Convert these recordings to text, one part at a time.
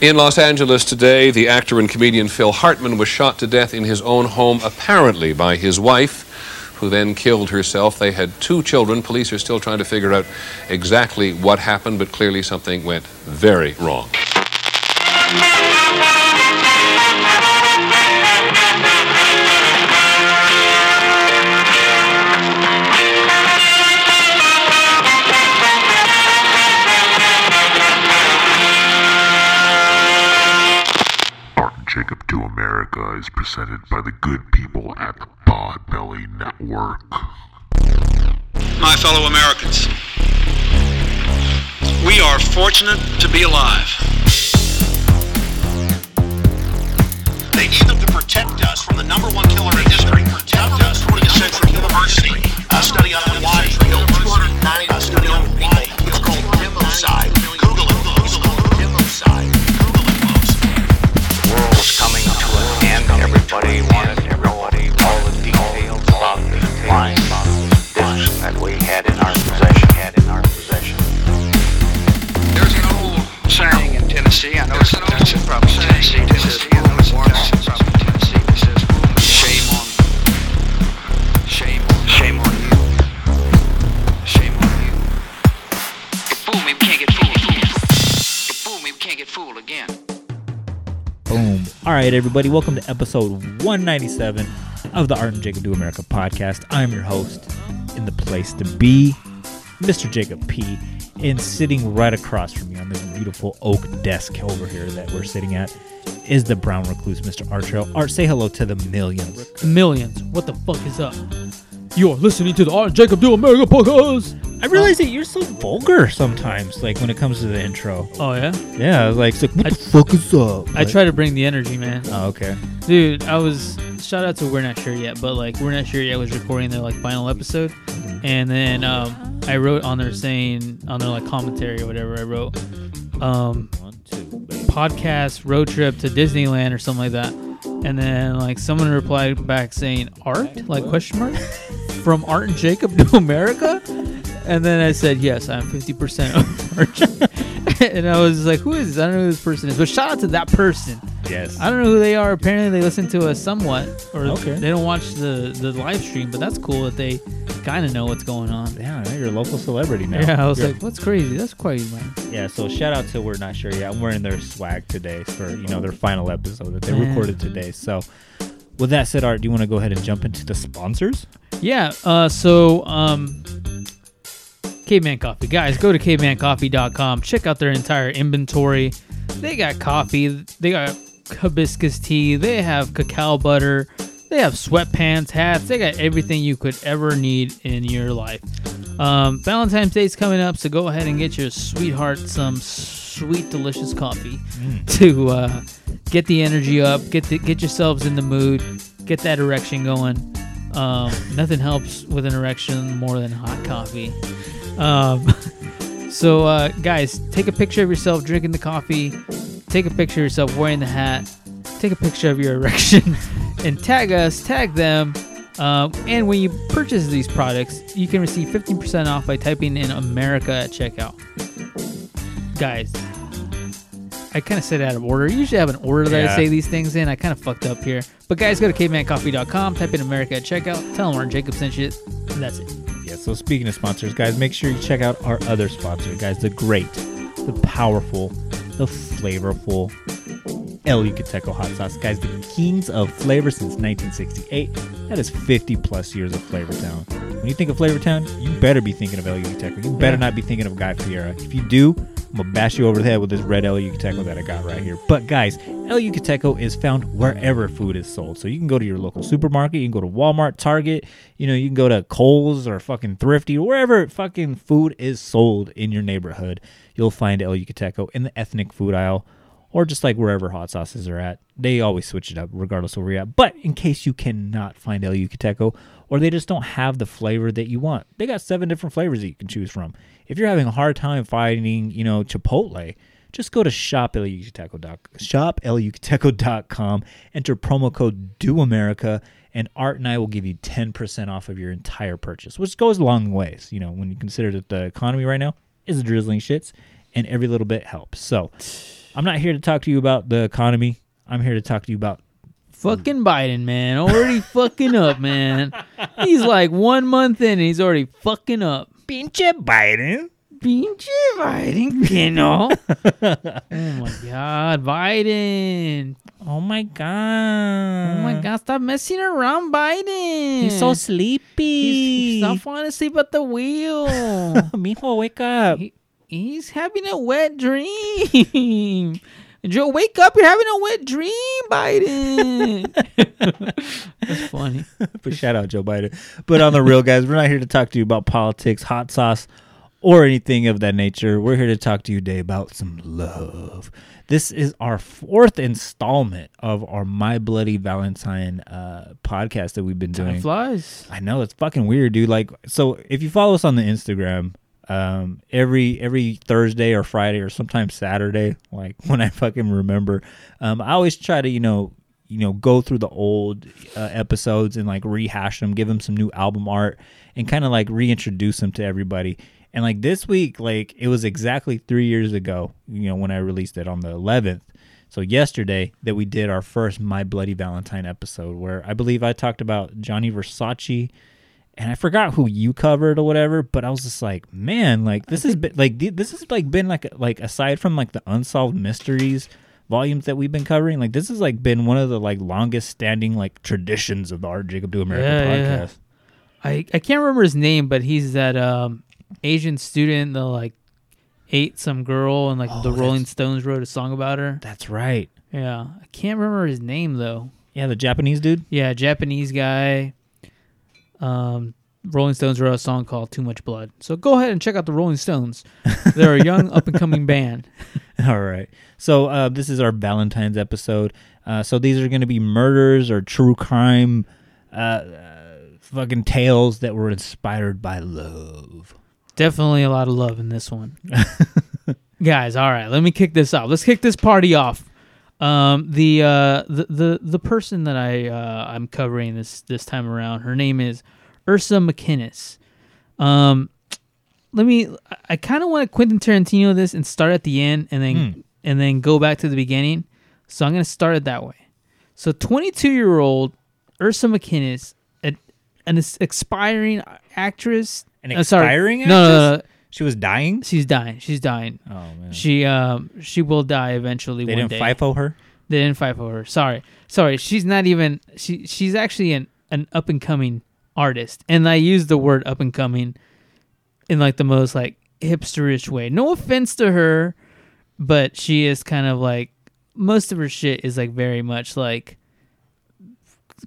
In Los Angeles today, the actor and comedian Phil Hartman was shot to death in his own home, apparently by his wife, who then killed herself. They had two children. Police are still trying to figure out exactly what happened, but clearly something went very wrong. Jacob Do America is presented by the good people at the Podbelly Network. my fellow Americans. We are fortunate to be alive. They need them to protect us from the number one killer in history. Protect us from 20th Century University. A study on why killed 290. A study on why it's called democide. Google it. It's called democide. It, world's coming to an end. Everybody wanted to know all the details about the flying disc that we had in our possession. Had in our possession. There's an old saying in Tennessee. I know it's, it's in probably Tennessee. Tennessee. I know it's Boom. All right, everybody, welcome to episode 197 of the Art and Jacob Do America podcast. I'm your host in the place to be, Mr. Jacob P. And sitting right across from me on this beautiful oak desk over here that we're sitting at is the brown recluse, Mr. Art Trail. Art, say hello to the millions. millions. What the fuck is up? You are listening to the Art and Jacob Do America podcast. I realize that you're so vulgar sometimes, like when it comes to the intro. Oh yeah, Yeah, I was like, like, what I- the fuck is up? I try to bring the energy, man. Oh, okay. Dude, I was shout out to We're Not Sure Yet, but like We're Not Sure Yet was recording their like final episode, and then um, I wrote on there saying on their like commentary or whatever I wrote, um, One, two, baby. podcast road trip to Disneyland or something like that, and then like someone replied back saying art like question mark from Art and Jacob to America, and then I said yes, I'm fifty percent Art. and I was like, who is this? I don't know who this person is, but shout out to that person. Yes. I don't know who they are. Apparently, they listen to us somewhat, or Okay. they don't watch the the live stream. But that's cool that they kind of know what's going on. Yeah, you're a local celebrity now. Yeah, I was You're- like, what's crazy? That's crazy, man. Yeah, so shout out to We're Not Sure Yet. I'm wearing their swag today for, you know, their final episode that they Man. recorded today. So with that said, Art, do you want to go ahead and jump into the sponsors? Yeah. Uh, so, um, Caveman Coffee, guys, go to cavemancoffee.com. Check out their entire inventory. They got coffee. They got hibiscus tea. They have cacao butter. They have sweatpants, hats. They got everything you could ever need in your life. Um, Valentine's Day's coming up, so go ahead and get your sweetheart some sweet, delicious coffee to uh, get the energy up, get the, get yourselves in the mood, get that erection going. Um, nothing helps with an erection more than hot coffee. Um, so, uh, guys, take a picture of yourself drinking the coffee. Take a picture of yourself wearing the hat. Take a picture of your erection and tag us, tag them. Um, and when you purchase these products, you can receive 15% off by typing in America at checkout. Guys, I kind of said out of order. Usually I have an order that I say these things in. I kind of fucked up here. But guys, go to cavemancoffee.com, type in America at checkout, tell them Art Jacob sent you. And that's it. Yeah, so speaking of sponsors, guys, make sure you check out our other sponsor, guys, the great, the powerful, the flavorful El Yucateco hot sauce. Guys, the kings of flavor since 1968. That is 50 plus years of Flavor Town. When you think of Flavor Town, you better be thinking of El Yucateco. You better Yeah. not be thinking of Guy Fieri. If you do, I'm gonna bash you over the head with this red El Yucateco that I got right here. But guys, El Yucateco is found wherever food is sold. So you can go to your local supermarket, you can go to Walmart, Target, you know, you can go to Kohl's or fucking Thrifty, wherever fucking food is sold in your neighborhood, you'll find El Yucateco in the ethnic food aisle or just like wherever hot sauces are at. They always switch it up regardless of where you're at. But in case you cannot find El Yucateco or they just don't have the flavor that you want, they got seven different flavors that you can choose from. If you're having a hard time finding, you know, Chipotle, just go to shopelucateco.com, enter promo code DOAmerica, and Art and I will give you 10% off of your entire purchase, which goes a long ways. You know, when you consider that the economy right now is drizzling shits, and every little bit helps. So, I'm not here to talk to you about the economy. I'm here to talk to you about Fucking Biden, man. Already fucking up, man. He's like one month in and he's already fucking up. pinche Biden. Pinche Biden, you know? oh my god, Biden. Oh my god. Oh my god, stop messing around, Biden. He's so sleepy. He's, stop falling asleep at the wheel. Mijo, wake up. He- he's having a wet dream. Joe, wake up! You're having a wet dream, Biden. That's funny. but shout out Joe Biden. But on the real, guys, we're not here to talk to you about politics, hot sauce, or anything of that nature. We're here to talk to you today about some love. This is our fourth installment of our My Bloody Valentine uh, podcast that we've been Time doing. flies. I know it's fucking weird, dude. Like, so if you follow us on the Instagram, um, every every Thursday or Friday or sometimes Saturday, like when I fucking remember, um, I always try to you know you know go through the old uh, episodes and like rehash them, give them some new album art, and kind of like reintroduce them to everybody. And like this week, like it was exactly three years ago, you know, when I released it on the 11th. So yesterday that we did our first My Bloody Valentine episode, where I believe I talked about Gianni Versace, and I forgot who you covered or whatever. But I was just like, man, like this has been like this has like been like like aside from like the unsolved mysteries volumes that we've been covering, like this has like been one of the like longest standing like traditions of the Art Jacob Do America Yeah, yeah. podcast. I, I can't remember his name, but he's that um, Asian student that like ate some girl and like Oh, the Rolling Stones wrote a song about her. That's right. Yeah, I can't remember his name though. Yeah, the Japanese dude. Yeah, Japanese guy. Um, Rolling Stones wrote a song called "Too Much Blood." So go ahead and check out the Rolling Stones. They're a young up and coming band. All right. So uh, this is our Valentine's episode. Uh, so these are going to be murders or true crime, uh, uh, fucking tales that were inspired by love. Definitely a lot of love in this one. Guys, all right, let me kick this off. Let's kick this party off. Um, the uh, the the the person that I uh, I'm covering this this time around, her name is Ursa McInnes. Um, let me. I- kind of want to Quentin Tarantino this and start at the end, and then and then go back to the beginning. So I'm gonna start it that way. So 22 year old Ursa McInnes, a, an expiring actress. An uh, sorry. expiring No, no, no, no. She was dying. She's dying. She's dying. Oh man. She um she will die eventually. they didn't day. FIFO her. They didn't fight for her. Sorry, sorry. She's not even. She she's actually an an up and coming artist, and I use the word up and coming in like the most like hipsterish way. No offense to her, but she is kind of like most of her shit is like very much like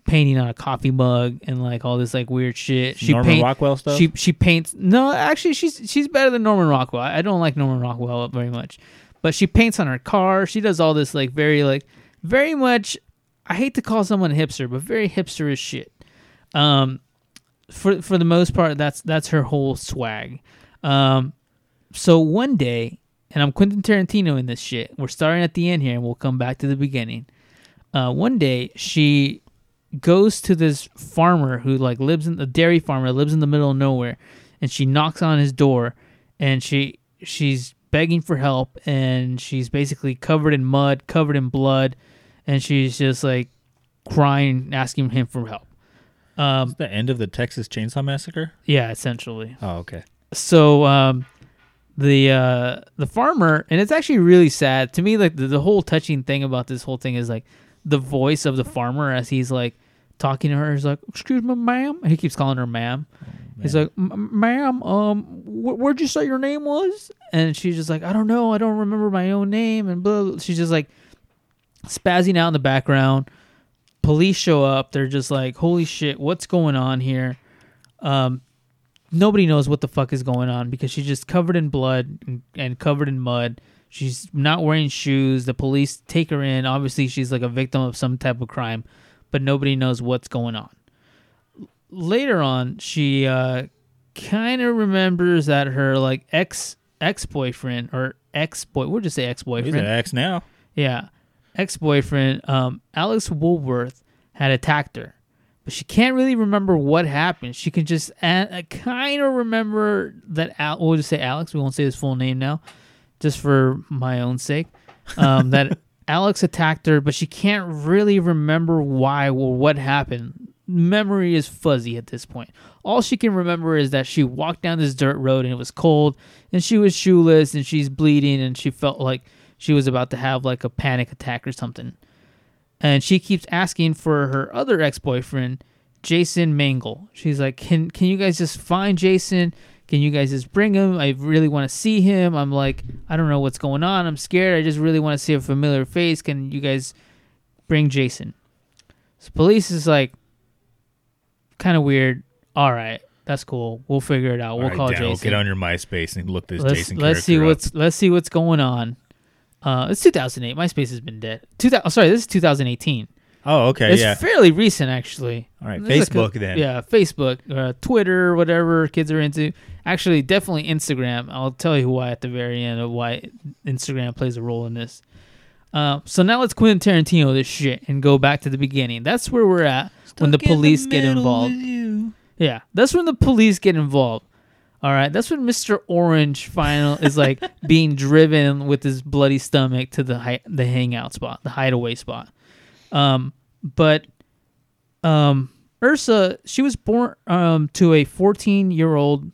painting on a coffee mug and like all this like weird shit. She Norman paint- Rockwell stuff. She she paints. No, actually, she's she's better than Norman Rockwell. I don't like Norman Rockwell very much, but she paints on her car. She does all this like very like very much. I hate to call someone a hipster, but very hipsterish shit. Um, for for the most part, that's that's her whole swag. Um, so one day, and I'm Quentin Tarantino in this shit. We're starting at the end here, and we'll come back to the beginning. Uh, one day, she goes to this farmer who like lives in the dairy farmer lives in the middle of nowhere and she knocks on his door and she she's begging for help and she's basically covered in mud covered in blood and she's just like crying asking him for help um the end of the Texas Chainsaw Massacre. yeah essentially Oh okay. so um the uh the farmer and it's actually really sad to me like the, the whole touching thing about this whole thing is like the voice of the farmer as he's like talking to her He's like excuse me ma'am. He keeps calling her ma'am. He's like ma'am um wh- where'd you say your name was? And she's just like i don't know. I don't remember my own name. And blah, blah. she's just like spazzing out in the background. Police show up. They're just like holy shit what's going on here? Um nobody knows what the fuck is going on because she's just covered in blood and, and covered in mud. She's not wearing shoes. The police take her in. Obviously, she's like a victim of some type of crime, but nobody knows what's going on. Later on, she uh, kind of remembers that her like ex ex boyfriend or ex boy, we'll just say ex boyfriend. He's an ex now. Yeah, ex boyfriend, um, Alex Woolworth had attacked her, but she can't really remember what happened. She can just uh, kind of remember that. Al- we'll just say Alex. We won't say his full name now, just for my own sake. um, that Alex attacked her, but she can't really remember why or what happened. Memory is fuzzy at this point. All she can remember is that she walked down this dirt road and it was cold, and she was shoeless and she's bleeding, and she felt like she was about to have like a panic attack or something. And she keeps asking for her other ex boyfriend, Jason Mangle. She's like, "Can can you guys just find Jason? Can you guys just bring him? I really want to see him." I'm like, "I don't know what's going on. I'm scared. I just really want to see a familiar face. Can you guys bring Jason?" So police is like, kind of weird. All right, that's cool. We'll figure it out. We'll right, call Daniel, Jason. Get on your MySpace and look this let's Jason let's see character up. what's let's see what's going on. Uh, it's 2008. MySpace has been dead. 2000. Oh, sorry, this is 2018. Oh, okay, It's yeah. fairly recent, actually. All right, This is a Facebook then. Yeah, Facebook, uh, Twitter, whatever kids are into. Actually, definitely Instagram. I'll tell you why at the very end of why Instagram plays a role in this. Uh, so now let's Quentin Tarantino this shit and go back to the beginning. That's where we're at when the police get involved. Yeah, that's when the police get involved. All right, that's when Mr. Orange final is like being driven with his bloody stomach to the hi- the hangout spot, the hideaway spot. Um, but um, Ursa, she was born um to a 14 year old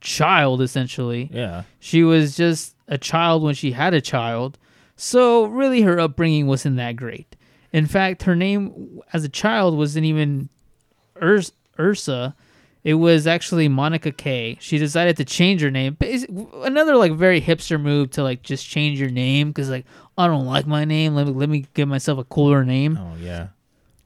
child essentially. Yeah. She was just a child when she had a child. So really her upbringing wasn't that great. In fact, her name as a child wasn't even Urs- Ursa. It was actually Monica K. She decided to change her name. Another like very hipster move to like just change your name because like I don't like my name. Let me let me give myself a cooler name. Oh yeah.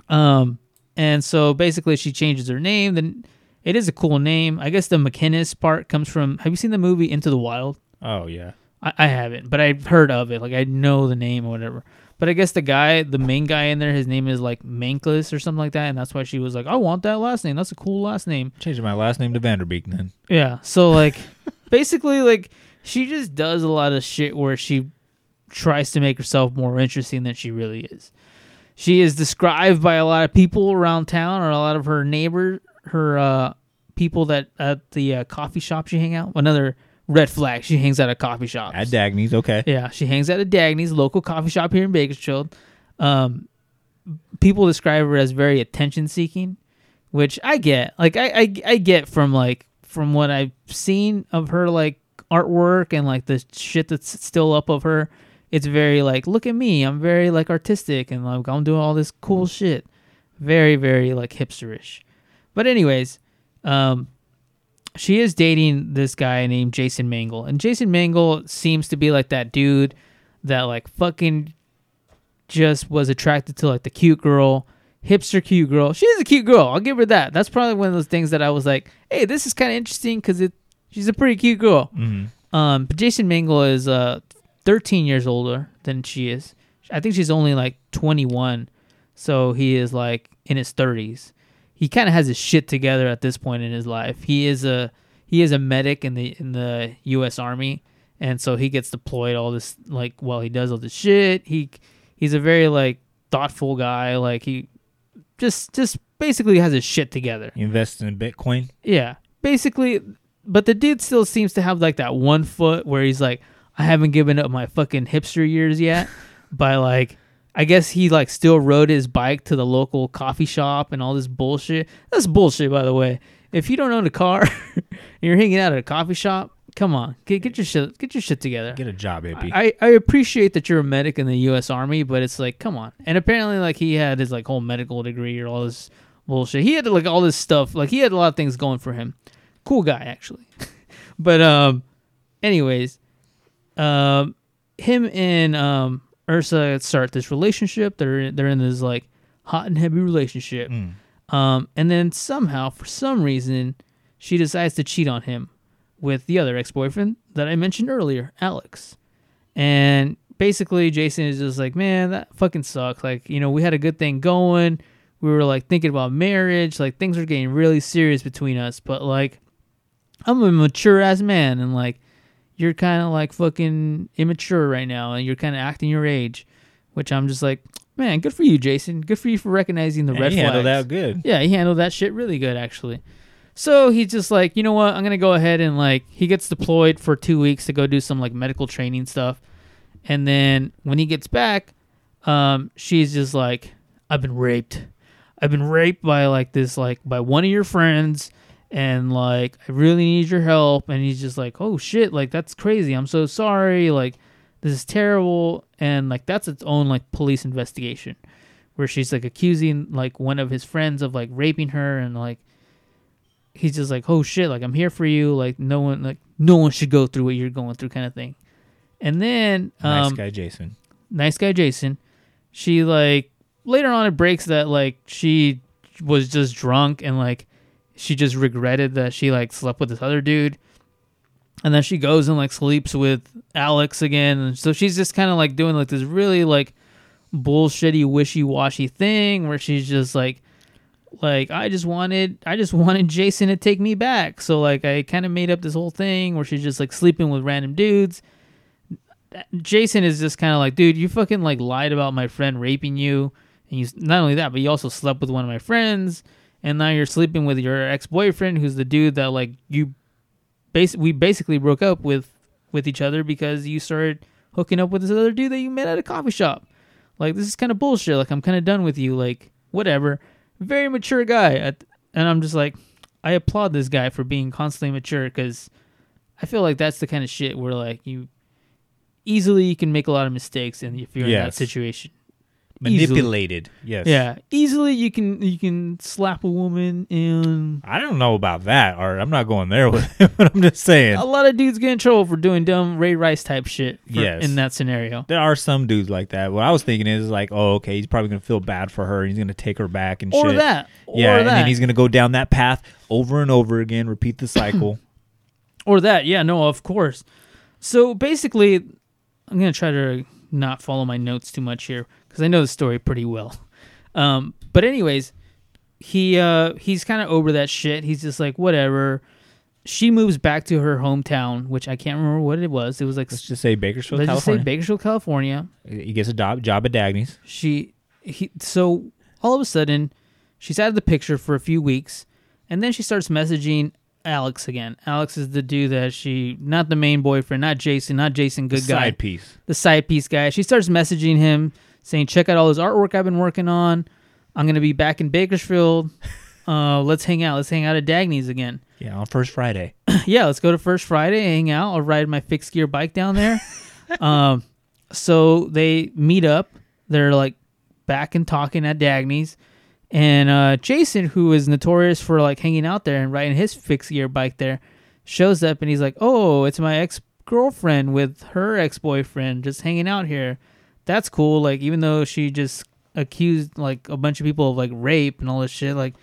Um, and so basically, she changes her name. Then it is a cool name. I guess the McInnes part comes from. Have you seen the movie Into the Wild? Oh yeah. I, I haven't, but I've heard of it. Like I know the name or whatever. But I guess the guy, the main guy in there, his name is like Mankless or something like that, and that's why she was like, "I want that last name. That's a cool last name." Changing my last name to Vanderbeek then. Yeah. So like, basically, like she just does a lot of shit where she tries to make herself more interesting than she really is. She is described by a lot of people around town or a lot of her neighbor, her uh, people that at the uh, coffee shop she hang out. Another red flag. She hangs out at coffee shops. At Dagny's, okay. Yeah, she hangs out at Dagny's, local coffee shop here in Bakersfield. Um, people describe her as very attention seeking, which I get. Like I, I I get from like from what I've seen of her like artwork and like the shit that's still up of her. It's very like, look at me, I'm very like artistic and like I'm doing all this cool shit. Very, very like hipsterish. But anyways, um, she is dating this guy named Jason Mangle, and Jason Mangle seems to be like that dude that like fucking just was attracted to like the cute girl, hipster cute girl. She is a cute girl. I'll give her that. That's probably one of those things that I was like, hey, this is kind of interesting because it she's a pretty cute girl. Um, but Jason Mangle is uh 13 years older than she is. I think she's only like 21, so he is like in his 30s. He kind of has his shit together at this point in his life. He is a he is a medic in the in the U.S. Army, and so he gets deployed all this like while he does all this shit. He he's a very like thoughtful guy. Like he just just basically has his shit together. You invest in Bitcoin. Yeah, basically, but the dude still seems to have like that one foot where he's like, I haven't given up my fucking hipster years yet. by like, I guess he like still rode his bike to the local coffee shop and all this bullshit. That's bullshit, by the way. If you don't own a car, and you're hanging out at a coffee shop. Come on, get get your shit get your shit together. Get a job, hippie. I, I appreciate that you're a medic in the U.S. Army, but it's like, come on. And apparently, like he had his like whole medical degree or all this bullshit. He had like all this stuff. Like he had a lot of things going for him. Cool guy, actually. but um, anyways, um, him and um Ursa start this relationship. They're they're in this like hot and heavy relationship. Um, and then somehow, for some reason, she decides to cheat on him with the other ex-boyfriend that I mentioned earlier, Alex. And basically, Jason is just like, man, that fucking sucks. Like, you know, we had a good thing going. We were like thinking about marriage. Like, things are getting really serious between us. But like, I'm a mature ass man, and like, you're kind of like fucking immature right now, and you're kind of acting your age. Which I'm just like, man, good for you, Jason. Good for you for recognizing the Yeah, red he handled flags. that good. Yeah, he handled that shit really good actually. So he's just like, you know what? I'm gonna go ahead and like he gets deployed for two weeks to go do some like medical training stuff, And then when he gets back, um, she's just like, I've been raped. I've been raped by like this, like by one of your friends, and like I really need your help. And he's just like, oh shit, like that's crazy. I'm so sorry. Like this is terrible. And like that's its own like police investigation, where she's like accusing like one of his friends of like raping her, and like he's just like, oh shit, like I'm here for you. Like no one, like no one should go through what you're going through, kind of thing. And then um, nice guy, Jason. nice guy Jason. She like later on it breaks that like she was just drunk and like she just regretted that she like slept with this other dude. And then she goes and like sleeps with Alex again. And so she's just kind of like doing like this really like bullshitty wishy-washy thing where she's just like like I just wanted I just wanted Jason to take me back. So like I kind of made up this whole thing where she's just like sleeping with random dudes. Jason is just kind of like, dude, you fucking like lied about my friend raping you, and you not only that, but you also slept with one of my friends, and now you're sleeping with your ex boyfriend, who's the dude that like you, bas- we basically broke up with with each other because you started hooking up with this other dude that you met at a coffee shop. Like this is kind of bullshit. Like I'm kind of done with you. Like whatever. Very mature guy, At- and I'm just like, I applaud this guy for being constantly mature because I feel like that's the kind of shit where like you easily you can make a lot of mistakes and if you're in that Yes. Situation. Easily. Manipulated. Yes. Yeah, easily you can you can slap a woman and I don't know about that, or I'm not going there with it, but I'm just saying. a lot of dudes get in trouble for doing dumb Ray Rice type shit for, Yes. in that scenario. There are some dudes like that. What I was thinking is like, oh, okay, he's probably gonna feel bad for her. and He's gonna take her back and shit. Or shit. that. Yeah, or and that. then he's gonna go down that path over and over again, repeat the cycle. Or that, yeah, no, of course. So basically, I'm gonna try to not follow my notes too much here because I know the story pretty well. Um, but anyways, he uh, he's kind of over that shit. He's just like whatever. She moves back to her hometown, which I can't remember what it was. It was like Let's just say Bakersfield, let's just say Bakersfield, California. he gets a job job at Dagny's. She he so all of a sudden she's out of the picture for a few weeks, and then she starts messaging Alex again. Alex is the dude that she not the main boyfriend, not Jason, not Jason, good guy, Side piece. the side piece guy. She starts messaging him saying, "Check out all this artwork I've been working on. I'm gonna be back in Bakersfield. Uh, let's hang out. Let's hang out at Dagny's again. Yeah, on first Friday. yeah, let's go to First Friday, hang out. I'll ride my fixed gear bike down there. um, so they meet up. They're like back and talking at Dagny's. And uh, Jason, who is notorious for like hanging out there and riding his fixed gear bike there, shows up and he's like, "Oh, it's my ex girlfriend with her ex boyfriend just hanging out here. That's cool. Like, even though she just accused like a bunch of people of like rape and all this shit, like."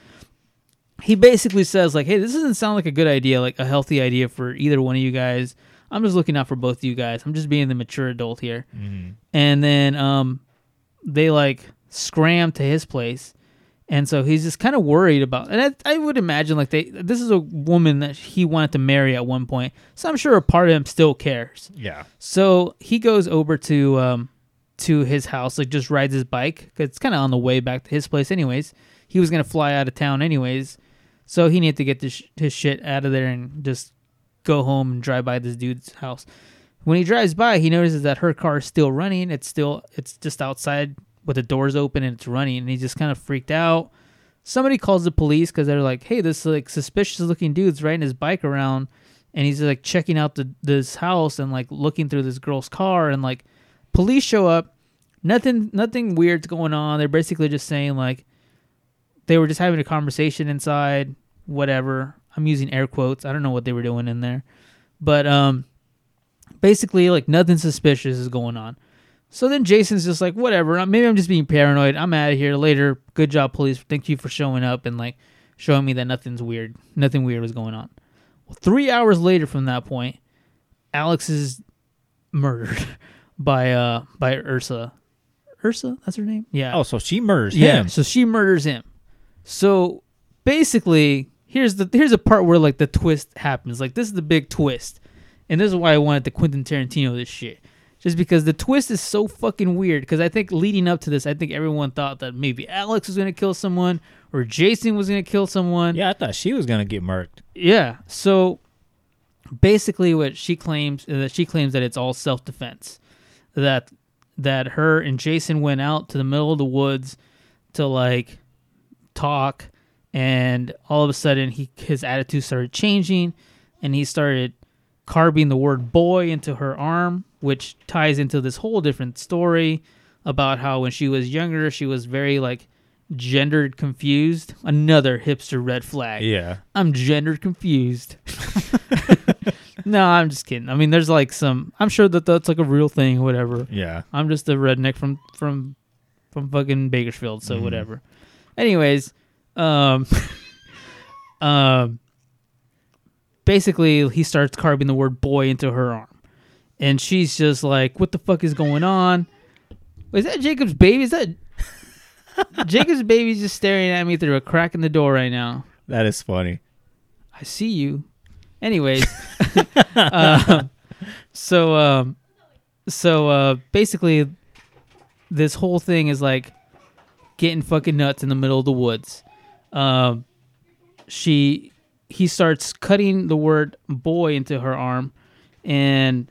he basically says like, "Hey, this doesn't sound like a good idea, like a healthy idea for either one of you guys. I'm just looking out for both of you guys. I'm just being the mature adult here." And then um, they like scram to his place, and so he's just kind of worried about. And I, I would imagine like they this is a woman that he wanted to marry at one point, so I'm sure a part of him still cares. Yeah. So he goes over to um to his house, like just rides his bike 'cause it's kind of on the way back to his place, anyways. He was gonna fly out of town, anyways, so he needed to get this, his shit out of there and just go home and drive by this dude's house. When he drives by, he notices that her car is still running. It's still it's just outside with the doors open and it's running, and he's just kind of freaked out. Somebody calls the police because they're like, "Hey, this like suspicious looking dude's riding his bike around." and he's like checking out the this house and like looking through this girl's car and like police show up. Nothing nothing weird's going on. They're basically just saying like they were just having a conversation inside whatever. I'm using air quotes. I don't know what they were doing in there. But um basically like nothing suspicious is going on so then jason's just like whatever maybe i'm just being paranoid i'm out of here later good job police thank you for showing up and like showing me that nothing's weird nothing weird was going on Well, Three hours later from that point, Alex is murdered by uh by Ursa. Ursa, that's her name. Yeah. Oh, so she murders yeah. him. So she murders him. So basically, here's the here's a part where like the twist happens. Like this is the big twist, and this is why I wanted the Quentin Tarantino this shit. Just because the twist is so fucking weird. Because I think leading up to this, I think everyone thought that maybe Alex was gonna kill someone or Jason was gonna kill someone. Yeah, I thought she was gonna get murked. Yeah. So basically, what she claims is that she claims that it's all self defense. that that her and Jason went out to the middle of the woods to like talk and all of a sudden he his attitude started changing and he started carving the word boy into her arm which ties into this whole different story about how when she was younger she was very like gendered confused. Another hipster red flag. Yeah. i'm gendered confused. No i'm just kidding. I mean there's like some i'm sure that that's like a real thing whatever. Yeah. I'm just a redneck from from from fucking Bakersfield, so whatever. Anyways, um, um, basically he starts carving the word boy into her arm, and she's just like, "What the fuck is going on? Is that Jacob's baby? Is that Jacob's baby's just staring at me through a crack in the door right now?" That is funny. I see you. Anyways, um, so um, so uh, basically, this whole thing is like getting fucking nuts in the middle of the woods. Um, she he starts cutting the word boy into her arm, and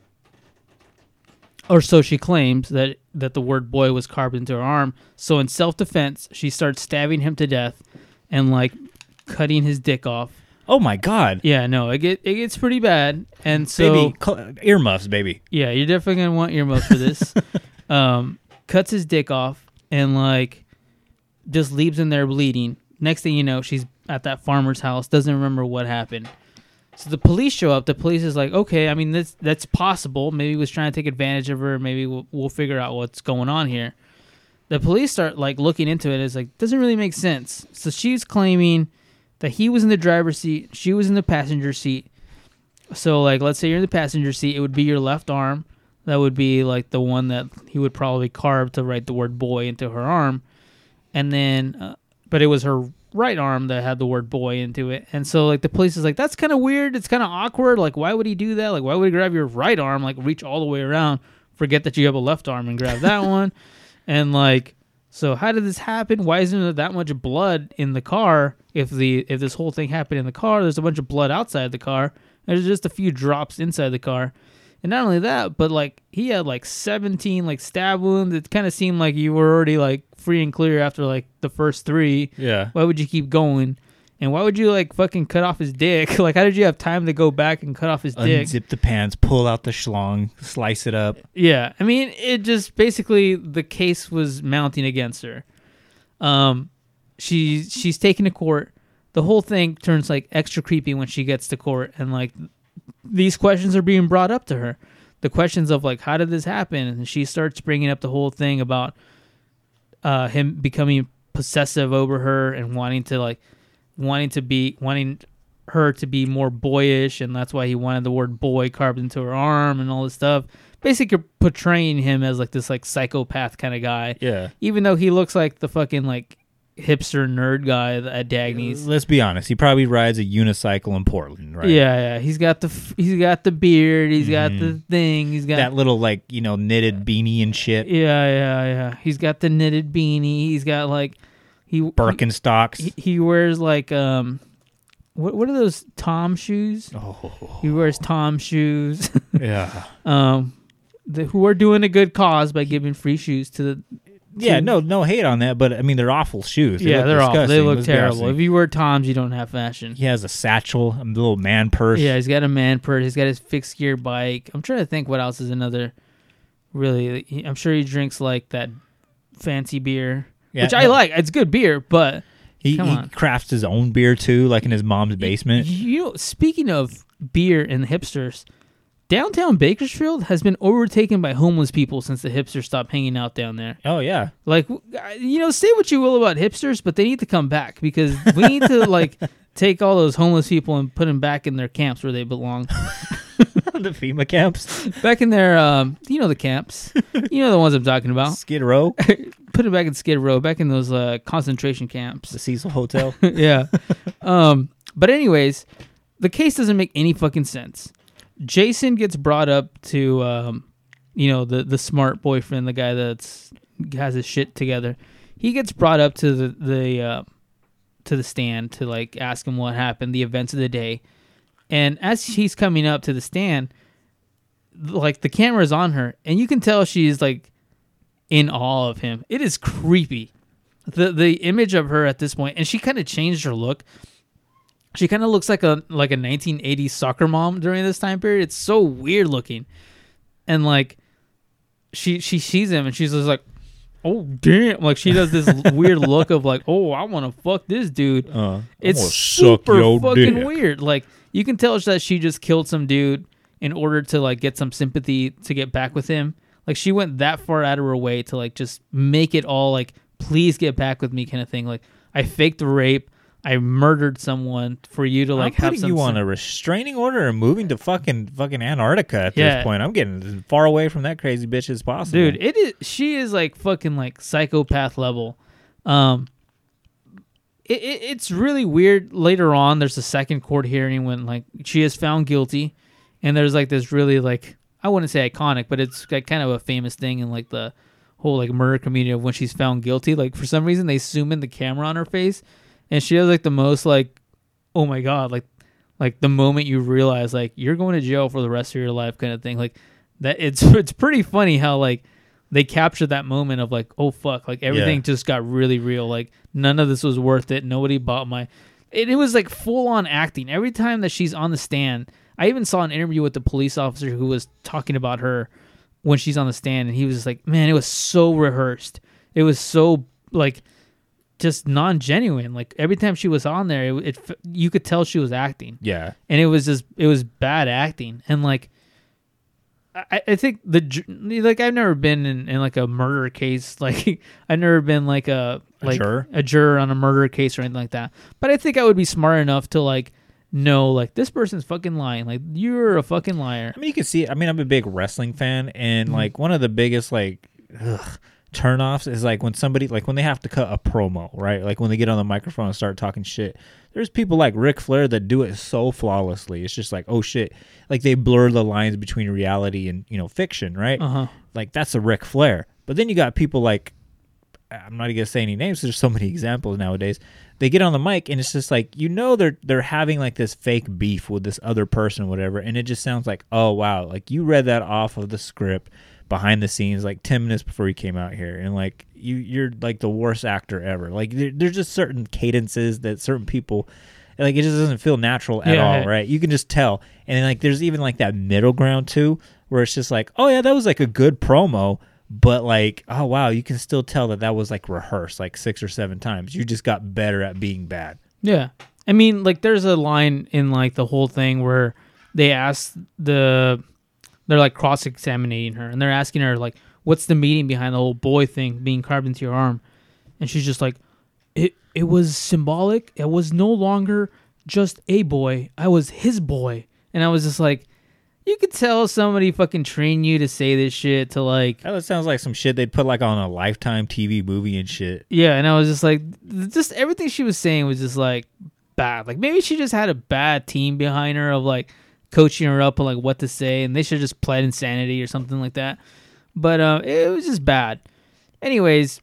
or so she claims that that the word boy was carved into her arm. So in self defense, she starts stabbing him to death and like cutting his dick off. Oh my god. Yeah, no, it get it gets pretty bad, and so baby, cl- earmuffs, baby. yeah, you're definitely gonna want earmuffs for this. um, cuts his dick off and like just leaves him there bleeding. Next thing you know, she's at that farmer's house, doesn't remember what happened. So the police show up. The police is like, okay, I mean that's that's possible. Maybe he was trying to take advantage of her. Maybe we'll, we'll figure out what's going on here. The police start like looking into it. It's like doesn't really make sense. So she's claiming that he was in the driver's seat, she was in the passenger seat. So like, let's say you're in the passenger seat, it would be your left arm. That would be like the one that he would probably carve to write the word boy into her arm, and then, uh, but it was her right arm that had the word boy into it. And so like the police is like, that's kind of weird. It's kind of awkward. Like, why would he do that? Like, why would he grab your right arm? Like, reach all the way around, forget that you have a left arm and grab that one, and like. So how did this happen? Why isn't there that much blood in the car? If the if this whole thing happened in the car, there's a bunch of blood outside the car. There's just a few drops inside the car. And not only that, but like he had like 17 like stab wounds. It kind of seemed like you were already like free and clear after like the first 3. Yeah. Why would you keep going? And why would you like fucking cut off his dick? like how did you have time to go back and cut off his dick? Unzip the pants, pull out the schlong, slice it up. Yeah, I mean, it just basically the case was mounting against her. Um, she she's taken to court. The whole thing turns like extra creepy when she gets to court, and like these questions are being brought up to her. The questions of like, how did this happen? And she starts bringing up the whole thing about uh, him becoming possessive over her and wanting to like wanting to be wanting her to be more boyish and that's why he wanted the word boy carved into her arm and all this stuff basically portraying him as like this like psychopath kind of guy Yeah. even though he looks like the fucking like hipster nerd guy at Dagny's Let's be honest. He probably rides a unicycle in Portland, right? yeah yeah he's got the f- he's got the beard he's got the thing he's got That little like you know knitted beanie and shit. yeah yeah yeah he's got the knitted beanie he's got like he Birkenstocks. he, he wears like um what what are those Tom shoes? oh. He wears Tom shoes. Yeah. um the, who are doing a good cause by giving free shoes to the Yeah. No. No hate on that, but I mean they're awful shoes. They yeah they're awful. They look terrible. If you wear Toms, you don't have fashion. He has a satchel, a little man purse. Yeah, he's got a man purse. He's got his fixed gear bike. I'm trying to think what else is another. Really, I'm sure he drinks like that fancy beer, Yeah, which I no. like. It's good beer, but He, he crafts his own beer too, like in his mom's basement. You know, speaking of beer and hipsters, downtown Bakersfield has been overtaken by homeless people since the hipsters stopped hanging out down there. Oh yeah. Like, you know, say what you will about hipsters, but they need to come back because we need to like take all those homeless people and put them back in their camps where they belong. the FEMA camps. Back in their, um, you know, the camps. You know the ones I'm talking about. Skid Row. Put them back in Skid Row, back in those uh, concentration camps. The Cecil Hotel. yeah. Um, but anyways, the case doesn't make any fucking sense. Jason gets brought up to, um, you know, the the smart boyfriend, the guy that's has his shit together. He gets brought up to the the uh, to the stand to like ask him what happened, the events of the day. And as he's coming up to the stand, like the camera's on her, and you can tell she's like in awe of him. It is creepy. The the image of her at this point, and she kind of changed her look. She kind of looks like a like a 1980s soccer mom during this time period. It's so weird looking, and like she she sees him and she's just like, oh damn! Like she does this weird look of like, oh I want to fuck this dude. Uh, It's super fucking dick. weird. Like you can tell that she just killed some dude in order to like get some sympathy to get back with him. Like she went that far out of her way to like just make it all like please get back with me kind of thing. Like I faked the rape. I murdered someone for you to like I'm have putting some you on a restraining order and moving to fucking fucking Antarctica at Yeah. this point. I'm getting as far away from that crazy bitch as possible. dude it is she is like fucking like psychopath level um it, it, it's really weird later on there's a second court hearing when like she is found guilty and there's like this really like i wouldn't say iconic but it's like kind of a famous thing in like the whole like murder community of when she's found guilty like for some reason they zoom in the camera on her face and she has like the most like oh my god like like the moment you realize like you're going to jail for the rest of your life kind of thing like that it's it's pretty funny how like they captured that moment of like oh fuck like everything Yeah. just got really real like none of this was worth it nobody bought my it, it was like full on acting every time that she's on the stand i even saw an interview with the police officer who was talking about her when she's on the stand and he was just like man it was so rehearsed it was so like just non-genuine. Like every time she was on there it, it you could tell she was acting. Yeah, and it was just it was bad acting. And like I, I think the like I've never been in, in like a murder case. Like I've never been like a A like juror? a juror on a murder case or anything like that. But I think I would be smart enough to like know like this person's fucking lying. Like you're a fucking liar. I mean, you can see. I mean, I'm a big wrestling fan, Mm-hmm. and like one of the biggest like ugh, turnoffs is like when somebody like when they have to cut a promo, right? Like when they get on the microphone and start talking shit. There's people like Ric Flair that do it so flawlessly. It's just like, oh shit, like they blur the lines between reality and you know fiction, right? uh-huh Like that's a Ric Flair. But then you got people like I'm not gonna say any names. There's so many examples nowadays. They get on the mic and it's just like you know they're they're having like this fake beef with this other person, whatever, and it just sounds like oh wow, like you read that off of the script behind the scenes like 10 minutes before you came out here. And like you you're like the worst actor ever. Like there, there's just certain cadences that certain people like it just doesn't feel natural at Yeah. all right? You can just tell. And then like there's even like that middle ground too where it's just like oh yeah that was like a good promo but like oh wow you can still tell that that was like rehearsed like six or seven times. You just got better at being bad. Yeah. I mean, like there's a line in like the whole thing where they ask the they're like cross examining her and they're asking her like what's the meaning behind the whole boy thing being carved into your arm? And she's just like it it was symbolic. It was no longer just a boy. I was his boy. And I was just like you could tell somebody fucking trained you to say this shit to like that sounds like some shit they'd put like on a lifetime tv movie and shit Yeah, and I was just like, just everything she was saying was just like bad. Like maybe she just had a bad team behind her of like coaching her up on like what to say, and they should just pled insanity or something like that. But uh, it was just bad. Anyways,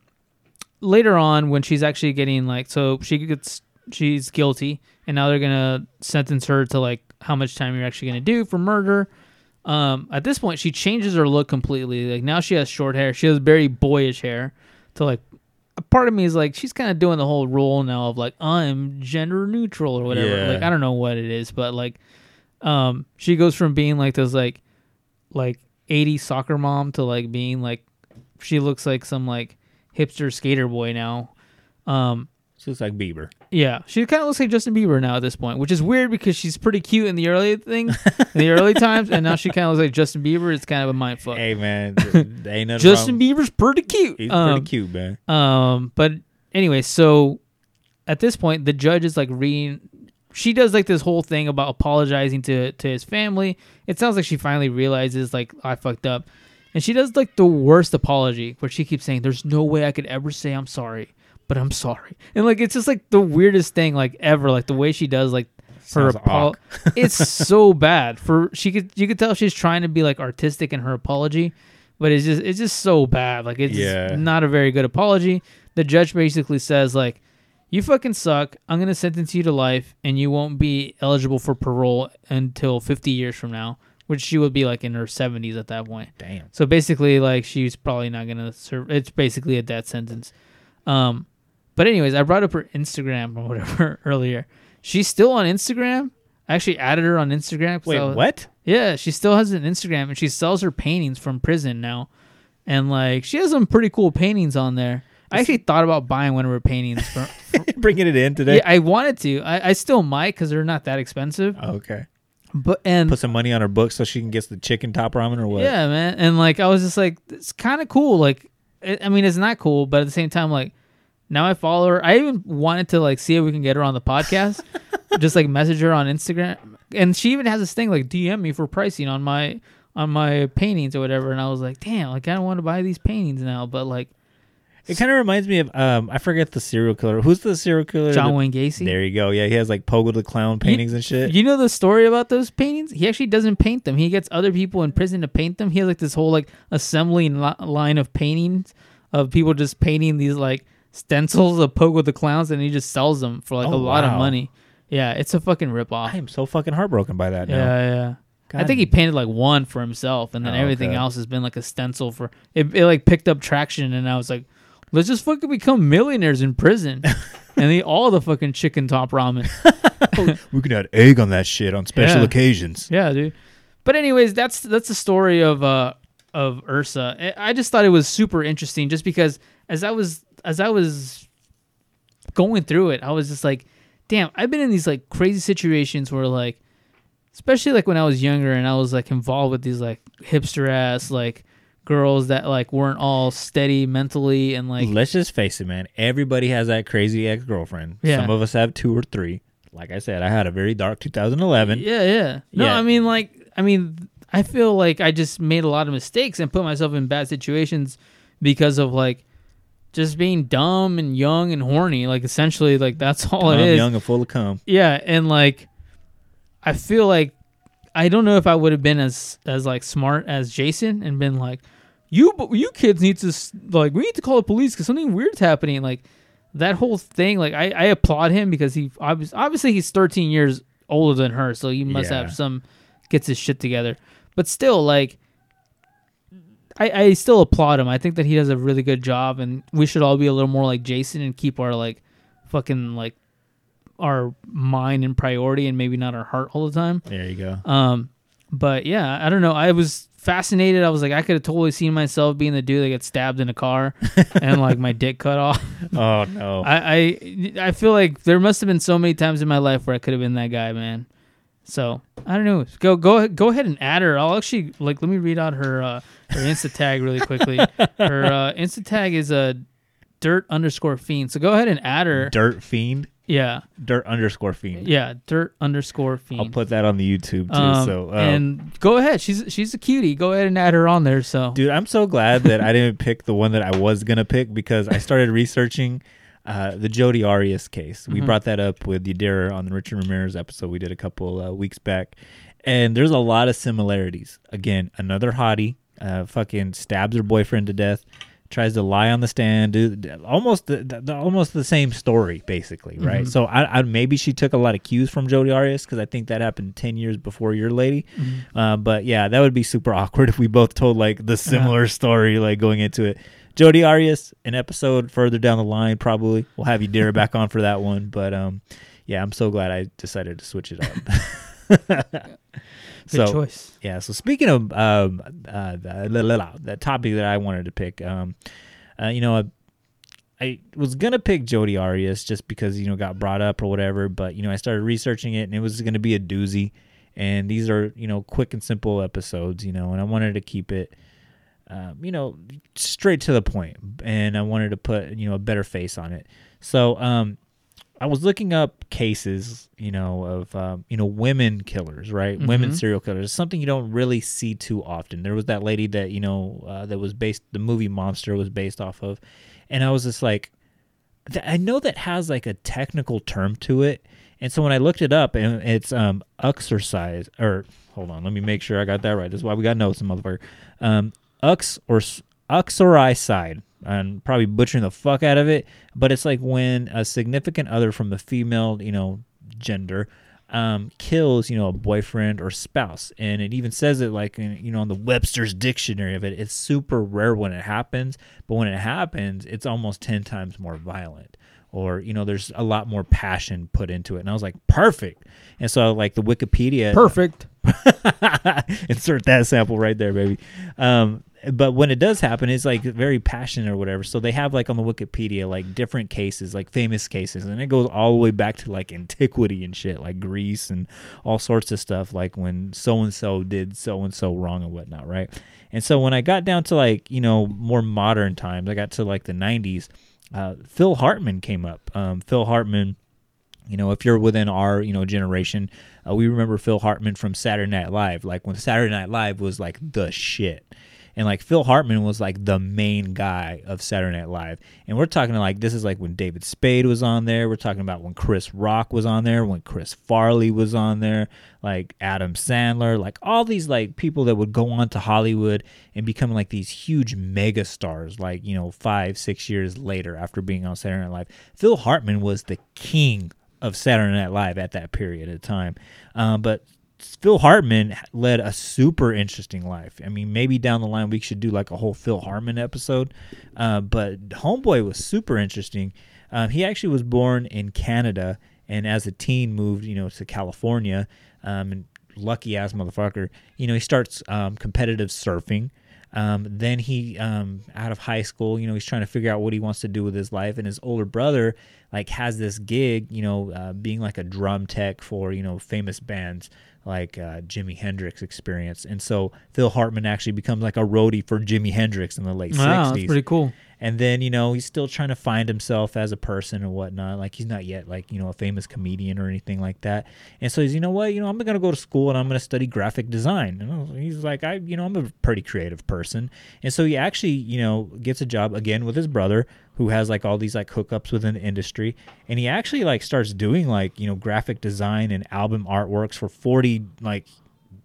later on when she's actually getting like, so she gets she's guilty, and now they're gonna sentence her to like how much time you're actually gonna do for murder. Um, at this point, she changes her look completely. Like now she has short hair. She has very boyish hair. To like, a part of me is like she's kind of doing the whole role now of like I'm gender neutral or whatever. Yeah. Like I don't know what it is, but like, um, she goes from being like this like, like 80 soccer mom to like being like, she looks like some like hipster skater boy now. Um, She looks like Bieber. yeah, she kind of looks like Justin Bieber now at this point, which is weird because she's pretty cute in the early thing, in the early times, and now she kind of looks like Justin Bieber. It's kind of a mind fuck. Hey man, ain't nothing Justin wrong. Bieber's pretty cute. He's Um, pretty cute, man. Um, but anyway, so at this point, the judge is like reading. She does like this whole thing about apologizing to to his family. It sounds like she finally realizes like I fucked up, and she does like the worst apology where she keeps saying, "There's no way I could ever say I'm sorry, but I'm sorry," and like it's just like the weirdest thing like ever. Like the way she does like her apo- it's so bad for she could you could tell she's trying to be like artistic in her apology but it's just it's just so bad like it's Yeah. not a very good apology the judge basically says like you fucking suck i'm gonna sentence you to life and you won't be eligible for parole until 50 years from now which she would be like in her 70s at that point. Damn. So basically, like she's probably not gonna serve. It's basically a death sentence. Um, but anyways, I brought up her Instagram or whatever earlier. She's still on Instagram. I actually added her on Instagram. Wait, was- what? Yeah, she still has an Instagram and she sells her paintings from prison now, and like she has some pretty cool paintings on there. I actually thought about buying one of her paintings. For, Bringing it in today. yeah, I wanted to. I, I still might because they're not that expensive. okay. But and Put some money on her book so she can get the chicken top ramen or what? Yeah, man. And like I was just like, it's kind of cool. Like, I I mean, it's not cool, but at the same time, like, now I follow her. I even wanted to like see if we can get her on the podcast. just like message her on Instagram, and she even has this thing like DM me for pricing on my on my paintings or whatever. And I was like, damn, like I don't want to buy these paintings now, but like It kind of reminds me of um I forget the serial killer. Who's the serial killer? John Wayne Gacy. There you go. Yeah, he has like Pogo the clown paintings and shit. You know the story about those paintings? He actually doesn't paint them. He gets other people in prison to paint them. He has like this whole like assembly li- line of paintings of people just painting these like stencils of Pogo the Clowns, and he just sells them for like Oh, a lot of money. Yeah, it's a fucking ripoff. I am so fucking heartbroken by that now. Yeah, yeah. I think he painted like one for himself, and then Oh, everything okay. else has been like a stencil for it. It like picked up traction, and I was like, let's just fucking become millionaires in prison and eat all the fucking chicken top ramen. We can add egg on that shit on special Yeah. occasions. Yeah, dude. But anyways, that's that's the story of uh of Ursa. I- I just thought it was super interesting, just because as I was as I was going through it, I was just like, damn, I've been in these like crazy situations where like, especially like when I was younger and I was like involved with these like hipster ass like girls that like weren't all steady mentally and like Let's just face it, man. Everybody has that crazy ex girlfriend. Yeah. Some of us have two or three. Like I said, I had a very dark 2011. Yeah, yeah. No, Yeah. I mean like I mean I feel like I just made a lot of mistakes and put myself in bad situations because of like just being dumb and young and horny. Like essentially like that's all it I'm young and full of cum. Yeah, and like I feel like I don't know if I would have been as as like smart as Jason and been like you you kids need to like we need to call the police because something weird's happening like that whole thing like I, I applaud him because he obviously, obviously he's 13 years older than her so he must Yeah. have some gets his shit together but still like I, I still applaud him i think that he does a really good job and we should all be a little more like jason and keep our like fucking like our mind and priority and maybe not our heart all the time There you go. um, but yeah, I don't know. I was fascinated. I was like, I could have totally seen myself being the dude that gets stabbed in a car and like my dick cut off. oh no. I, I I feel like there must have been so many times in my life where I could have been that guy, man. So I don't know. Go go go ahead and add her. I'll actually like let me read out her uh, her Insta tag really quickly. Her uh, Insta tag is a dirt underscore fiend. So go ahead and add her. Dirt fiend. Yeah, Dirt underscore fiend. yeah, dirt underscore fiend. I'll put that on the YouTube too. Um, so, um, and go ahead. She's she's a cutie. Go ahead and add her on there. So dude, I'm so glad that I didn't pick the one that I was gonna pick because I started researching uh, the Jodi Arias case. We Mhm. brought that up with Yadira on the Richard Ramirez episode we did a couple uh, weeks back, and there's a lot of similarities. Again, another hottie, uh, fucking stabs her boyfriend to death. Tries to lie on the stand, dude. Almost the, the, the- almost the same story, basically, right? Mhm. So I, I maybe she took a lot of cues from Jodi Arias because I think that happened ten years before your lady. Mm-hmm. Uh, but yeah, that would be super awkward if we both told like the similar story, like going into it. Jodi Arias, an episode further down the line, probably we'll have Yadira back on for that one. But um, yeah, I'm so glad I decided to switch it up. good so choice. yeah, so speaking of um, uh, the, la- la, the topic that I wanted to pick, um, uh, you know, I, I was gonna pick Jodi Arias just because you know got brought up or whatever, but you know I started researching it and it was gonna be a doozy, and these are you know quick and simple episodes, you know, and I wanted to keep it, um, you know, straight to the point, and I wanted to put you know a better face on it. So um, I was looking up cases, you know, of um, you know women killers, right? Women Mhm. serial killers. Something you don't really see too often. There was that lady that you know uh, that was based. The movie Monster was based off of, and I was just like, I know that has like a technical term to it, and so when I looked it up, and it's um exercise or hold on, let me make sure I got that right. That's why we got notes, motherfucker. Um, ux or uxoricide. I'm probably butchering the fuck out of it, but it's like when a significant other from the female, you know, gender, um, kills, you know, a boyfriend or spouse, and it even says it like in, you know on the Webster's dictionary of it. It's super rare when it happens, but when it happens, it's almost ten times more violent. Or you know, there's a lot more passion put into it, and I was like, perfect. And so, like the Wikipedia, Perfect. insert that sample right there, baby. Um, but when it does happen, it's like very passionate or whatever. So they have like on the Wikipedia like different cases, like famous cases, and it goes all the way back to like antiquity and shit, like Greece and all sorts of stuff, like when so and so did so and so wrong and whatnot, right? And so when I got down to like you know more modern times, I got to like the '90s. Uh, Phil Hartman came up. Um, Phil Hartman you know, if you're within our, you know, generation, uh, we remember Phil Hartman from Saturday Night Live, like when Saturday Night Live was like the shit. And like Phil Hartman was like the main guy of Saturday Night Live. And we're talking like this is like when David Spade was on there. We're talking about when Chris Rock was on there, when Chris Farley was on there, like Adam Sandler, like all these like people that would go on to Hollywood and become like these huge mega stars, like, you know, five, six years later after being on Saturday Night Live. Phil Hartman was the king of Saturday Night Live at that period of time. Um, but Phil Hartman led a super interesting life. I mean, maybe down the line we should do like a whole Phil Hartman episode. Uh, but Homeboy was super interesting. Um, he actually was born in Canada and as a teen moved, you know, to California. Um, and lucky ass motherfucker. You know, he starts um, competitive surfing. Um, then he, um, out of high school, you know, he's trying to figure out what he wants to do with his life. And his older brother, like, has this gig, you know, uh, being like a drum tech for, you know, famous bands like uh, Jimi Hendrix experience. And so Phil Hartman actually becomes like a roadie for Jimi Hendrix in the late Wow, 60s that's pretty cool. And then you know he's still trying to find himself as a person and whatnot. Like he's not yet like you know a famous comedian or anything like that. And so he's you know what? You know i'm gonna go to school and i'm gonna study graphic design. And he's like i you know i'm a pretty creative person. And so he actually you know gets a job again with his brother who has like all these like hookups within the industry. And he actually like starts doing like you know graphic design and album artworks for 40 like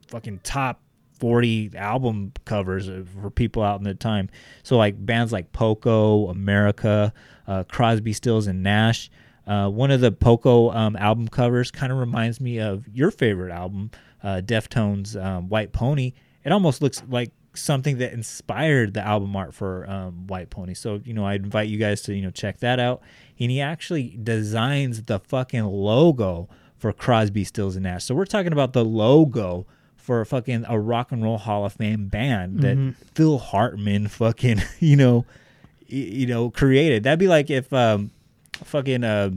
fucking top 40 album covers uh, for people out in the time. So like bands like Poco, America, uh, Crosby, Stills, and Nash. Uh, one of the Poco um, album covers kind of reminds me of your favorite album, uh, Deftones' um, White Pony. It almost looks like something that inspired the album art for um, White Pony. So you know, I invite you guys to you know check that out. And he actually designs the fucking logo for Crosby, Stills, and Nash. So we're talking about the logo for a fucking a rock and roll Hall of Fame band that Phil Hartman fucking you know you know created. That'd be like if um fucking uh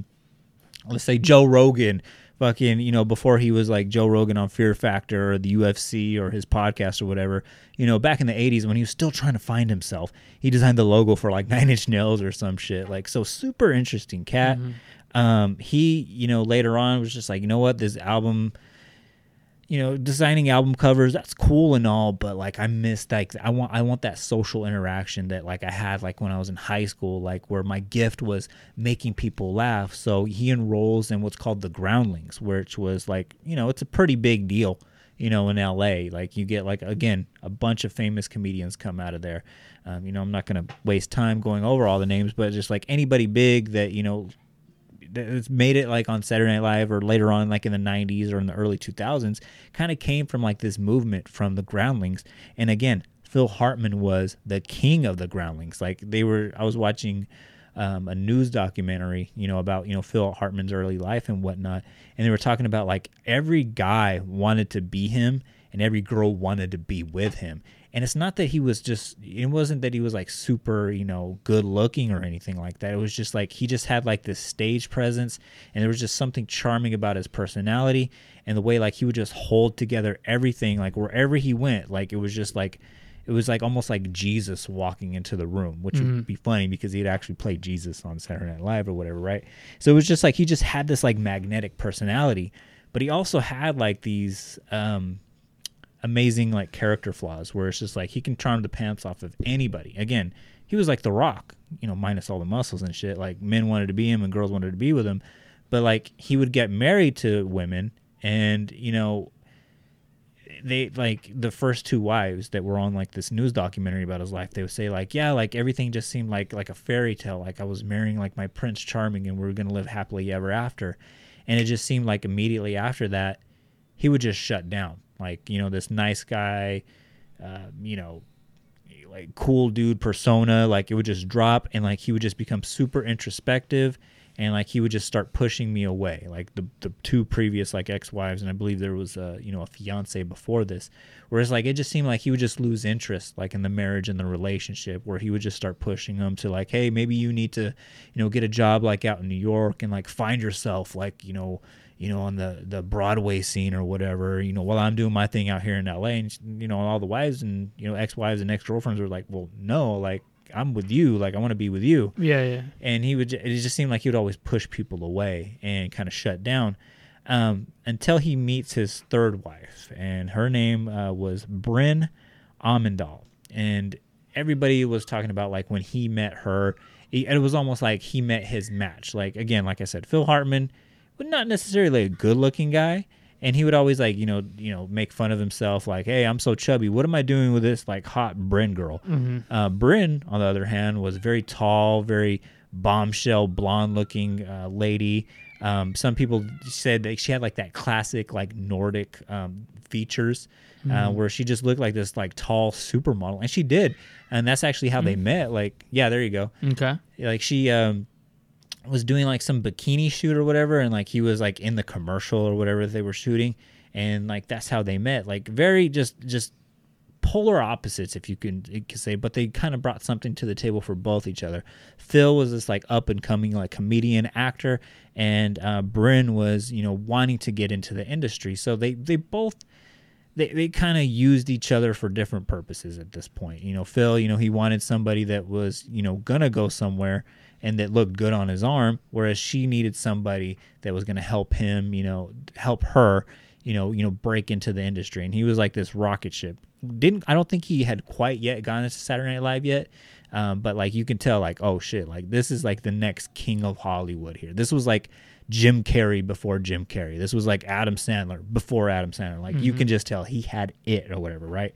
let's say Joe Rogan fucking you know before he was like Joe Rogan on Fear Factor or the UFC or his podcast or whatever you know back in the 80s when he was still trying to find himself he designed the logo for like Nine Inch Nails or some shit. Like so super interesting cat. Um he you know later on was just like you know what? This album you know, designing album covers, that's cool and all, but like I miss like I want I want that social interaction that like I had like when I was in high school, like where my gift was making people laugh. So he enrolls in what's called the Groundlings, which was like, you know, it's a pretty big deal, you know, in LA. Like you get like again, a bunch of famous comedians come out of there. Um, you know, I'm not gonna waste time going over all the names, but just like anybody big that, you know, that's made it like on Saturday Night Live or later on like in the 90s or in the early 2000s kind of came from like this movement from the Groundlings. And again Phil Hartman was the king of the Groundlings. Like they were I was watching um, a news documentary you know about you know Phil Hartman's early life and whatnot. And they were talking about like every guy wanted to be him and every girl wanted to be with him and it's not that he was just it wasn't that he was like super you know good looking or anything like that. It was just like he just had like this stage presence and there was just something charming about his personality and the way like he would just hold together everything like wherever he went. Like it was just like it was like almost like Jesus walking into the room, which would be funny because he'd actually played Jesus on Saturday Night Live or whatever, right? So it was just like he just had this like magnetic personality, but he also had like these um amazing like character flaws where it's just like he can charm the pants off of anybody. Again, he was like the rock, you know, minus all the muscles and shit. Like men wanted to be him and girls wanted to be with him. But like he would get married to women and, you know, they like the first two wives that were on like this news documentary about his life they would say like yeah like everything just seemed like like a fairy tale like i was marrying like my prince charming and we are gonna live happily ever after and it just seemed like immediately after that, he would just shut down. Like you know, this nice guy, uh, you know, like cool dude persona, like it would just drop, and like he would just become super introspective, and like he would just start pushing me away. Like the the two previous like ex wives, and I believe there was a you know a fiance before this, whereas like it just seemed like he would just lose interest like in the marriage and the relationship, where he would just start pushing them to like, hey, maybe you need to, you know, get a job like out in New York and like find yourself like you know you know, on the the Broadway scene or whatever, you know, while I'm doing my thing out here in LA, and you know, all the wives and you know, ex wives and ex girlfriends were like, well, no, like I'm with you, like I want to be with you, Yeah, yeah. and he would, it just seemed like he would always push people away and kind of shut down, um, until he meets his third wife, and her name uh, was Brynn Amundal, and everybody was talking about like when he met her, he- it was almost like he met his match. Like again, like I said, Phil Hartman, but not necessarily a good-looking guy, and he would always like you know you know make fun of himself, like, hey, I'm so chubby. What am I doing with this like hot Brynn girl? Uh, Brynn, on the other hand, was very tall, very bombshell, blonde-looking uh, lady. Um, some people said that she had like that classic like Nordic um, features, uh, where she just looked like this like tall supermodel, and she did, and that's actually how they met. Like, yeah, there you go Okay. like she um was doing like some bikini shoot or whatever and like he was like in the commercial or whatever they were shooting and like that's how they met like very just just polar opposites if you can, say but they kind of brought something to the table for both each other phil was this like up and coming like comedian actor and uh bryn was you know wanting to get into the industry so they they both they, they kind of used each other for different purposes at this point. You know, Phil, you know, he wanted somebody that was, you know, gonna go somewhere and that looked good on his arm, whereas she needed somebody that was gonna help him, you know, help her, you know, you know, break into the industry. And he was like this rocket ship. Didn't I don't think he had quite yet gone into Saturday Night Live yet. Um, but like you can tell, like, oh shit, like this is like the next king of Hollywood here. This was like Jim Carrey before Jim Carrey. This was like Adam Sandler before Adam Sandler. Like you can just tell he had it or whatever, right?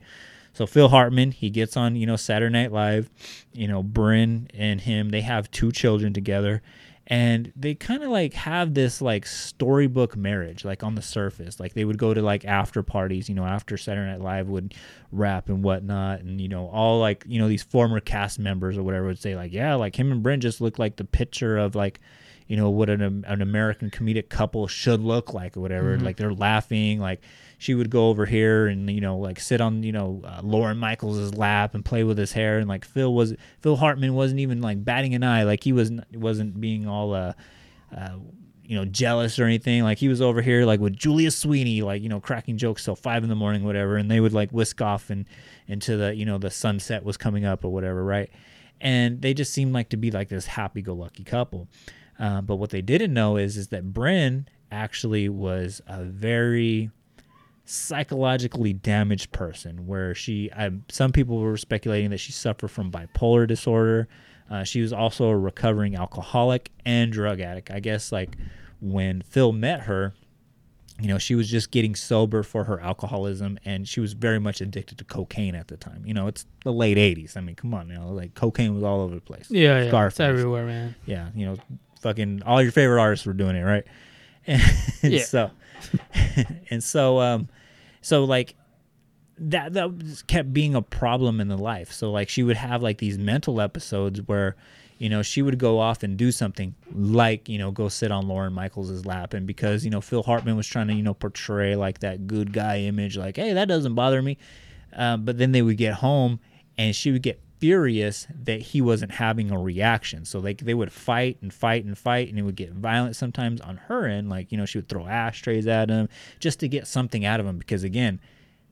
So Phil Hartman, he gets on, you know, Saturday Night Live. You know, Brynn and him, they have two children together. And they kind of like have this like storybook marriage, like on the surface. Like they would go to like after parties, you know, after Saturday Night Live would rap and whatnot. And, you know, all like, you know, these former cast members or whatever would say, like, yeah, like him and Brynn just look like the picture of like, you know what an, an American comedic couple should look like or whatever. Mm-hmm. Like they're laughing. Like she would go over here and you know like sit on you know uh, Lorne Michaels' lap and play with his hair. And like Phil was Phil Hartman wasn't even like batting an eye. Like he was wasn't being all uh, uh you know jealous or anything. Like he was over here like with Julia Sweeney, like you know cracking jokes till five in the morning, whatever. And they would like whisk off and into the you know the sunset was coming up or whatever, right? And they just seemed like to be like this happy-go-lucky couple. Uh, but what they didn't know is is that Brynn actually was a very psychologically damaged person where she I, some people were speculating that she suffered from bipolar disorder uh, she was also a recovering alcoholic and drug addict i guess like when phil met her you know she was just getting sober for her alcoholism and she was very much addicted to cocaine at the time you know it's the late 80s i mean come on you know like cocaine was all over the place Yeah, yeah. Scarface It's everywhere, man. yeah, you know, fucking all your favorite artists were doing it, right? And Yeah. so, and so, um, so like that that kept being a problem in the life. So like she would have like these mental episodes where, you know, she would go off and do something like you know go sit on Lorne Michaels' lap, and because you know Phil Hartman was trying to you know portray like that good guy image, like hey that doesn't bother me, um, but then they would get home and she would get furious that he wasn't having a reaction. So like they would fight and fight and fight, and it would get violent sometimes on her end. Like you know she would throw ashtrays at him just to get something out of him because again.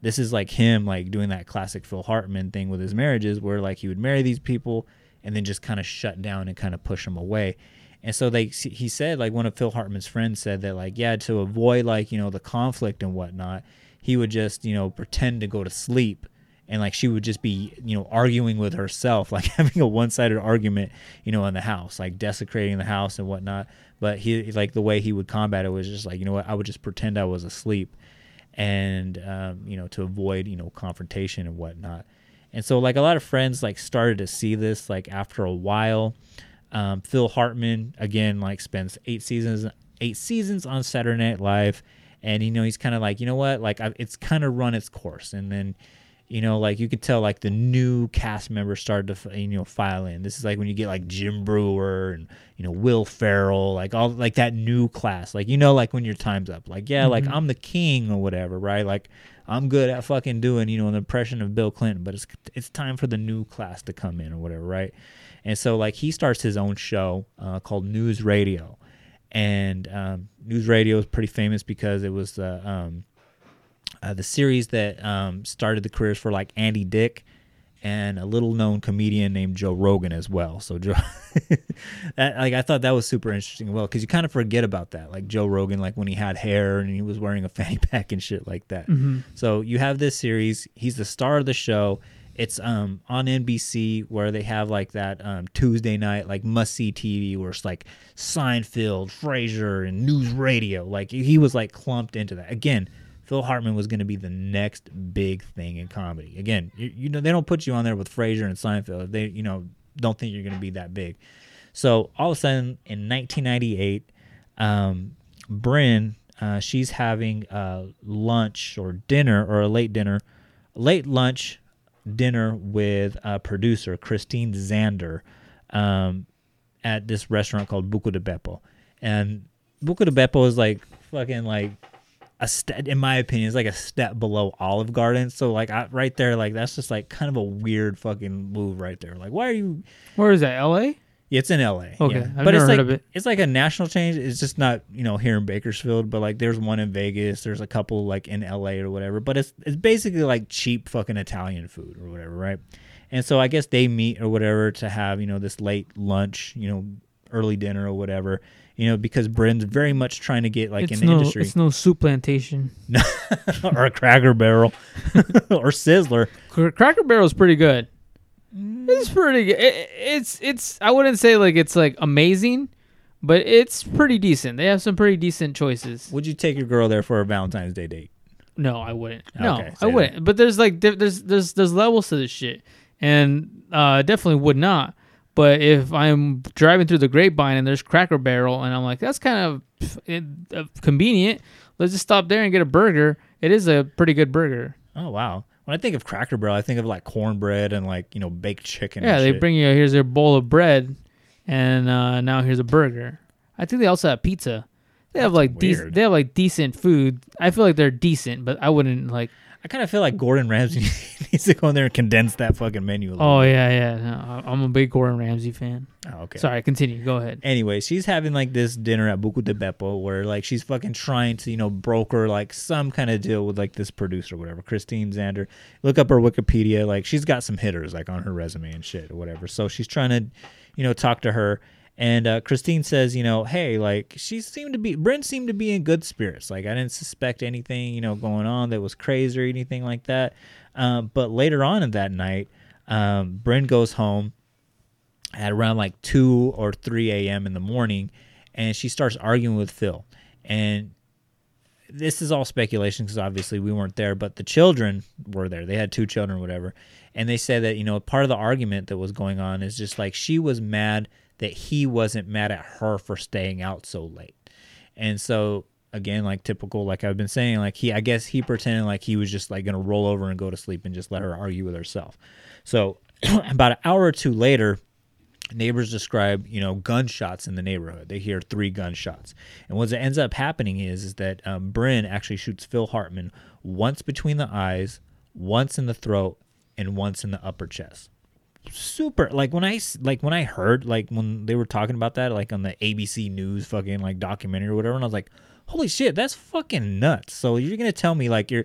This is like him like doing that classic Phil Hartman thing with his marriages where like he would marry these people and then just kind of shut down and kind of push them away. And so they he said like one of Phil Hartman's friends said that like yeah to avoid like you know the conflict and whatnot he would just you know pretend to go to sleep and like she would just be you know arguing with herself like having a one-sided argument you know in the house like desecrating the house and whatnot. But he like the way he would combat it was just like you know what I would just pretend I was asleep and um, you know to avoid you know confrontation and whatnot. And so like a lot of friends like started to see this like after a while. Um, phil hartman again like spends eight seasons eight seasons on Saturday Night Live, and you know he's kind of like, you know what, like I, it's kind of run its course, and then. You know, like you could tell, like the new cast members started to, you know, file in. This is like when you get like Jim Breuer and you know Will Ferrell, like all like that new class. Like you know, like when your time's up. Like yeah, like I'm the king or whatever, right? Like I'm good at fucking doing you know an impression of Bill Clinton, but it's it's time for the new class to come in or whatever, right? And so like he starts his own show uh, called News Radio, and um, News Radio is pretty famous because it was the um, uh, the series that um, started the careers for like Andy Dick and a little known comedian named Joe Rogan as well. So Joe, that, like I thought that was super interesting. as Well, because you kind of forget about that, like Joe Rogan, like when he had hair and he was wearing a fanny pack and shit like that. So you have this series. He's the star of the show. It's um on NBC where they have like that um, Tuesday night like must see TV where it's like Seinfeld, Frasier, and News Radio. Like he was like clumped into that again. Phil Hartman was going to be the next big thing in comedy. Again, you, you know they don't put you on there with Frasier and Seinfeld. They you know don't think you're going to be that big. So all of a sudden in 1998, um, Brynn, uh, she's having a lunch or dinner or a late dinner, late lunch dinner with producer Christine Zander um, at this restaurant called Buca di Beppo, and Buca di Beppo is like fucking like a step, in my opinion, is like a step below Olive Garden. So like I, right there, like that's just like kind of a weird fucking move right there. Like why are you? Where is that? L.A. Yeah, it's in L.A. Okay, yeah. I've but never it's heard like, of it. It's like a national change. It's just not you know here in Bakersfield, but like there's one in Vegas. There's a couple like in L.A. or whatever. But it's it's basically like cheap fucking Italian food or whatever, right? And so I guess they meet or whatever to have you know this late lunch, you know, early dinner or whatever. You know, because Brynn's very much trying to get like it's in the no, industry it's no Souplantation. or a Cracker Barrel or Sizzler. Cr- Cracker Barrel's pretty good. Mm. It's pretty good. It, it's it's. I wouldn't say like it's like amazing, but it's pretty decent. They have some pretty decent choices. Would you take your girl there for a Valentine's Day date? No, I wouldn't. No, Okay, I wouldn't. But there's like there's there's there's levels to this shit, and uh, definitely would not. But if I'm driving through the grapevine and there's Cracker Barrel, and I'm like, that's kind of eh, uh, convenient. Let's just stop there and get a burger. It is a pretty good burger. Oh wow. When I think of Cracker Barrel, I think of like cornbread and like you know baked chicken. Yeah, they shit. bring you here's a bowl of bread, and uh, now here's a burger. I think they also have pizza. They have like decent. weird. They have like decent food. I feel like they're decent, but I wouldn't like. I kind of feel like Gordon Ramsay needs to go in there and condense that fucking menu. A little Oh bit. yeah, yeah. No, I- I'm a big Gordon Ramsay fan. Oh, okay. Sorry, continue. Go ahead. Anyway, she's having like this dinner at Buca di Beppo where like she's fucking trying to, you know, broker like some kind of deal with like this producer or whatever, Christine Zander. Look up her Wikipedia. Like she's got some hitters like on her resume and shit or whatever. So she's trying to, you know, talk to her. And uh, Christine says, you know, hey, like she seemed to be, Brent seemed to be in good spirits. Like I didn't suspect anything, you know, going on that was crazy or anything like that. Um, but later on in that night, um, Brent goes home at around like 2 or 3 a.m. in the morning and she starts arguing with Phil. And this is all speculation because obviously we weren't there, but the children were there. They had two children, whatever. And they said that, you know, part of the argument that was going on is just like she was mad that he wasn't mad at her for staying out so late. And so, again, like typical, like I've been saying, like he, I guess he pretended like he was just like to roll over and go to sleep and just let her argue with herself. So, about an hour or two later, neighbors describe you know gunshots in the neighborhood they hear three gunshots and what ends up happening is is that um, bryn actually shoots phil hartman once between the eyes once in the throat and once in the upper chest super like when i like when i heard like when they were talking about that like on the abc news fucking like documentary or whatever and i was like holy shit that's fucking nuts so you're gonna tell me like you're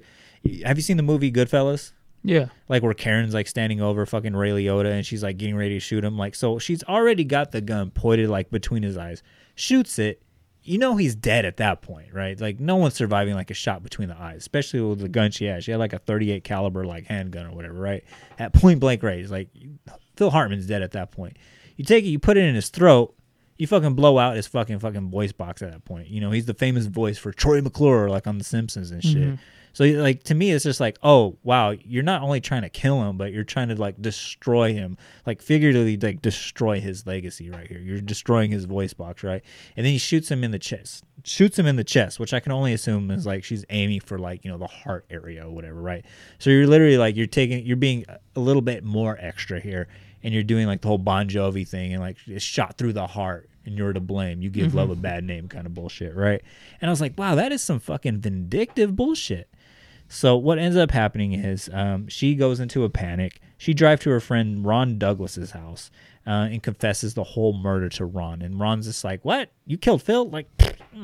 have you seen the movie goodfellas Yeah. like where Karen's like standing over fucking Ray Liotta and she's like getting ready to shoot him. Like, so she's already got the gun pointed like between his eyes, shoots it. You know he's dead at that point, right? Like no one's surviving like a shot between the eyes, especially with the gun she had. She had like a 38 caliber like handgun or whatever, right? At point blank range, like Phil Hartman's dead at that point. You take it, you put it in his throat, you fucking blow out his fucking fucking voice box at that point. You know he's the famous voice for Troy McClure, like on The Simpsons and shit. Mm-hmm. So like to me, it's just like, oh wow, you're not only trying to kill him, but you're trying to like destroy him, like figuratively like destroy his legacy right here. You're destroying his voice box, right? And then he shoots him in the chest, shoots him in the chest, which I can only assume is like she's aiming for like you know the heart area or whatever, right? So you're literally like you're taking, you're being a little bit more extra here, and you're doing like the whole Bon Jovi thing and like it's shot through the heart and you're to blame. You give love mm-hmm. a bad name kind of bullshit, right? And I was like, wow, that is some fucking vindictive bullshit. So what ends up happening is um, she goes into a panic. She drives to her friend Ron Douglas's house uh, and confesses the whole murder to Ron. And Ron's just like, "What? You killed Phil? Like,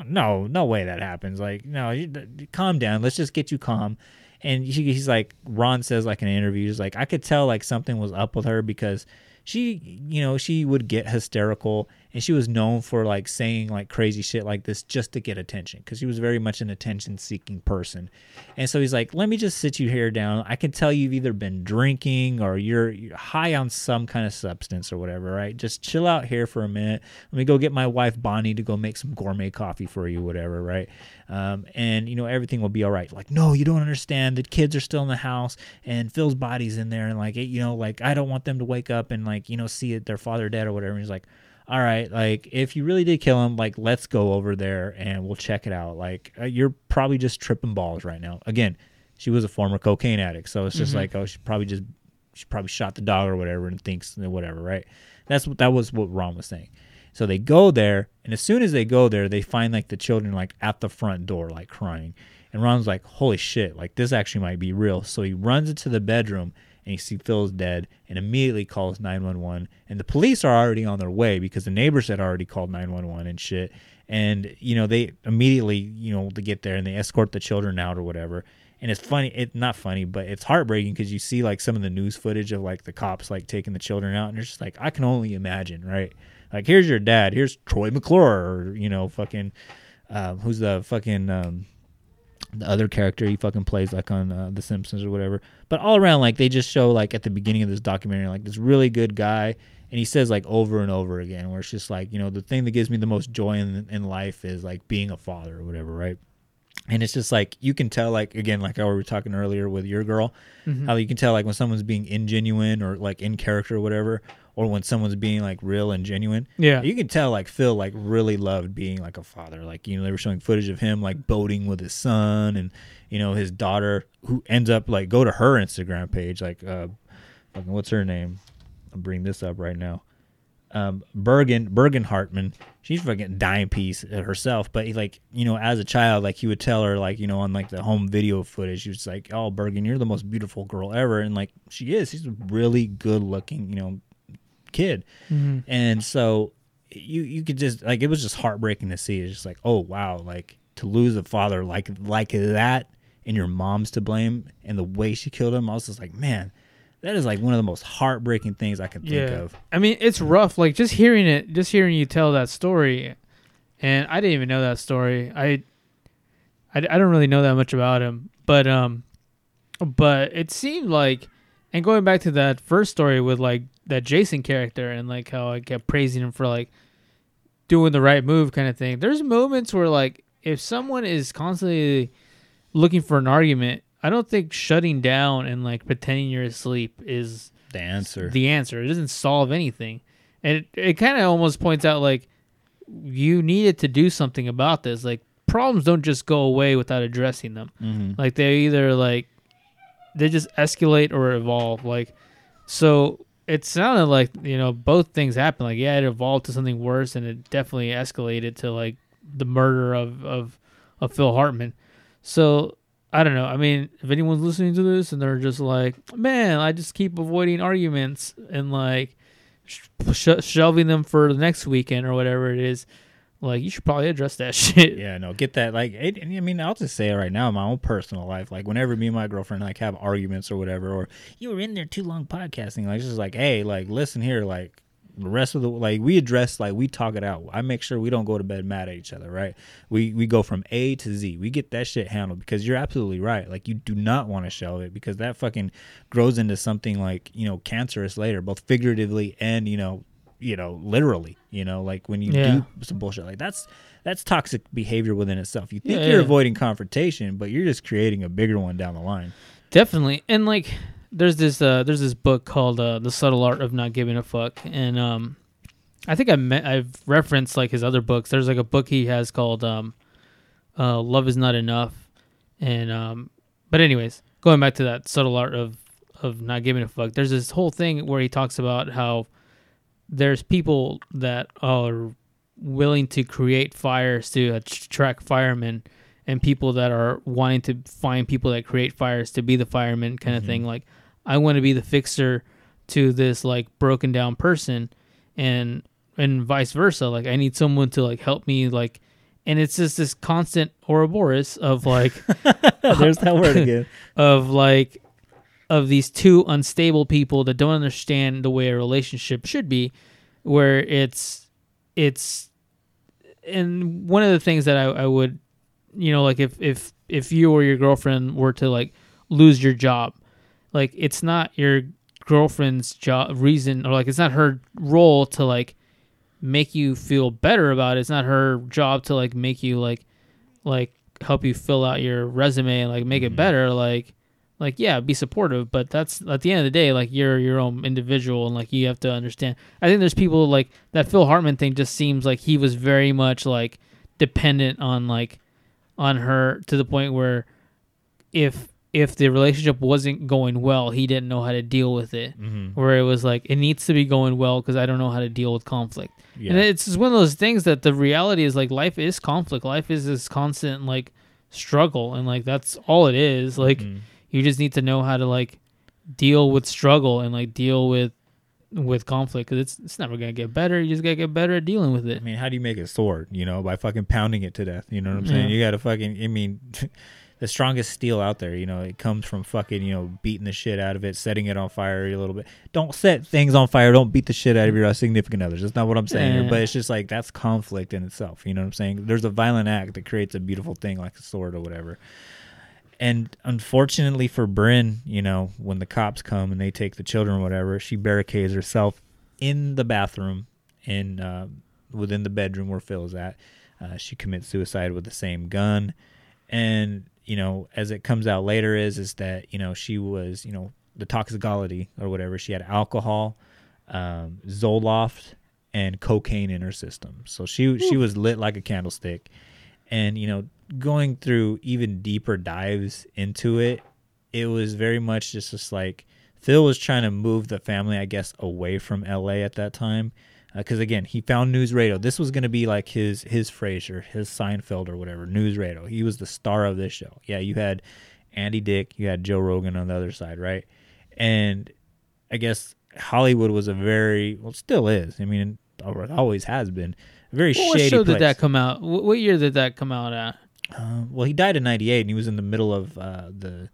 no, no way that happens. Like, no, you, calm down. Let's just get you calm." And he, he's like, Ron says like in an interview, he's like, I could tell like something was up with her because she, you know, she would get hysterical and she was known for like saying like crazy shit like this just to get attention because she was very much an attention seeking person. And so he's like let me just sit you here down. I can tell you've either been drinking or you're, you're high on some kind of substance or whatever right? Just chill out here for a minute. Let me go get my wife bonnie to go make some gourmet coffee for you whatever right? Um, and you know everything will be all right. Like no you don't understand. The kids are still in the house and phil's body's in there and like you know like i don't want them to wake up and like you know see it, their father dead or whatever. And he's like all right, like if you really did kill him, like let's go over there and we'll check it out. Like uh, you're probably just tripping balls right now. Again, she was a former cocaine addict, so it's just like oh, she probably just she probably shot the dog or whatever and thinks and whatever, right? That's what that was what Ron was saying. So they go there, and as soon as they go there, they find like the children like at the front door, like crying. And Ron's like, "Holy shit! Like this actually might be real." So he runs into the bedroom and you see Phil's dead and immediately calls 911 and the police are already on their way because the neighbors had already called 911 and shit. And you know they immediately you know to get there and they escort the children out or whatever. And it's funny it's not funny but it's heartbreaking because you see like some of the news footage of like the cops like taking the children out and it's just like i can only imagine right? Like here's your dad. Here's troy mcclure or you know fucking um, who's the fucking um, the other character he fucking plays like on uh, The Simpsons or whatever. But all around, like they just show like at the beginning of this documentary, like this really good guy, and he says like over and over again, where it's just like you know the thing that gives me the most joy in in life is like being a father or whatever, right? And it's just like you can tell, like again, like how we were talking earlier with your girl, how you can tell like when someone's being ingenuine or like in character or whatever, or when someone's being like real and genuine. Yeah. you can tell like Phil like really loved being like a father. Like you know they were showing footage of him like boating with his son and you know his daughter who ends up like go to her Instagram page like uh, fucking what's her name? I'll bring this up right now um, Birgen Birgen Hartman. She's fucking dime piece herself, but he, like you know, as a child, like he would tell her like you know on like the home video footage, he was like, "Oh, Birgen, you're the most beautiful girl ever," and like she is. She's a really good looking, you know, kid, and so you you could just like it was just heartbreaking to see. It's just like, oh wow, like to lose a father like like that, and your mom's to blame, and the way she killed him. I was just like, man. That is like one of the most heartbreaking things I can think yeah. of. I mean, it's rough. Like just hearing it, just hearing you tell that story, and I didn't even know that story. I, I, I don't really know that much about him, but um, but it seemed like, and going back to that first story with like that Jason character and like how I kept praising him for like doing the right move kind of thing. There's moments where like if someone is constantly looking for an argument, I don't think shutting down and like pretending you're asleep is The answer. the answer. It doesn't solve anything. And it, it kind of almost points out like you needed to do something about this. Like problems don't just go away without addressing them. mm-hmm. Like they either like they just escalate or evolve. Like so it sounded like, you know, both things happened. Like yeah, it evolved to something worse and it definitely escalated to like the murder of of, of Phil Hartman. So I don't know. I mean, if anyone's listening to this and they're just like, "Man, I just keep avoiding arguments and like sh- sh- shelving them for the next weekend or whatever it is," like you should probably address that shit. Yeah, no, get that. Like, it, I mean, I'll just say it right now in my own personal life. Like, whenever me and my girlfriend like have arguments or whatever, or you were in there too long podcasting, like, just like, hey, like, listen here, like, the rest of the like we address like we talk it out. I make sure we don't go to bed mad at each other, right? We we go from A to Z. We get that shit handled because you're absolutely right. Like you do not want to shelve it because that fucking grows into something like you know cancerous later, both figuratively and you know you know, literally, you know, like when you Yeah. do some bullshit like that's that's toxic behavior within itself. You think Yeah, you're yeah. avoiding confrontation, but you're just creating a bigger one down the line. Definitely. And like there's this uh there's this book called uh The Subtle Art of Not Giving a Fuck and um I think I met I've referenced like his other books. There's like a book he has called um uh Love is Not Enough and um but anyways, going back to that subtle art of of not giving a fuck. There's this whole thing where he talks about how there's people that are willing to create fires to uh, attract firemen and people that are wanting to find people that create fires to be the firemen kind of mm-hmm. thing like i want to be the fixer to this like broken down person and and vice versa like i need someone to like help me like and it's just this constant ouroboros of like There's that word again. of like of these two unstable people that don't understand the way a relationship should be where it's it's and one of the things that I, I would you know like if if if you or your girlfriend were to like lose your job like it's not your girlfriend's job reason or like it's not her role to like make you feel better about it. It's not her job to like make you like like help you fill out your resume and like make it mm-hmm. better. Like like yeah be supportive but that's at the end of the day like you're your own individual and like you have to understand. I think there's people like that phil hartman thing just seems like he was very much like dependent on like on her to the point where if if the relationship wasn't going well he didn't know how to deal with it. Mm-hmm. Where it was like it needs to be going well because i don't know how to deal with conflict. Yeah. and it's just one of those things that the reality is like life is conflict. Life is this constant like struggle and like that's all it is. Like mm-hmm. You just need to know how to like deal with struggle and like deal with with conflict because it's it's never gonna get better you just gotta get better at dealing with it I mean, how do you make a sword? You know, by fucking pounding it to death. You know what I'm saying? Yeah. You got to fucking. I mean, the strongest steel out there. You know, it comes from fucking. You know, beating the shit out of it, setting it on fire a little bit. Don't set things on fire. Don't beat the shit out of your significant others. That's not what I'm saying here. But it's just like that's conflict in itself. You know what I'm saying? There's a violent act that creates a beautiful thing like a sword or whatever. And unfortunately for Brynn, you know, when the cops come and they take the children or whatever, she barricades herself in the bathroom in uh, within the bedroom where Phil's at. Uh, she commits suicide with the same gun, and you know, as it comes out later, is is that you know she was you know the toxicology or whatever. She had alcohol, um, Zoloft, and cocaine in her system. So she she was lit like a candlestick, and you know, going through even deeper dives into it, it was very much just just like Phil was trying to move the family, I guess, away from L.A. at that time, uh, because again, he found news radio. This was going to be like his his Frasier, his Seinfeld or whatever news radio. He was the star of this show. Yeah, you had Andy Dick, you had Joe Rogan on the other side, right? And I guess Hollywood was a very well, still is. I mean, it always has been a very what shady show place. did that come out what year did that come out at Uh, well, he died in '98, and he was in the middle of uh, the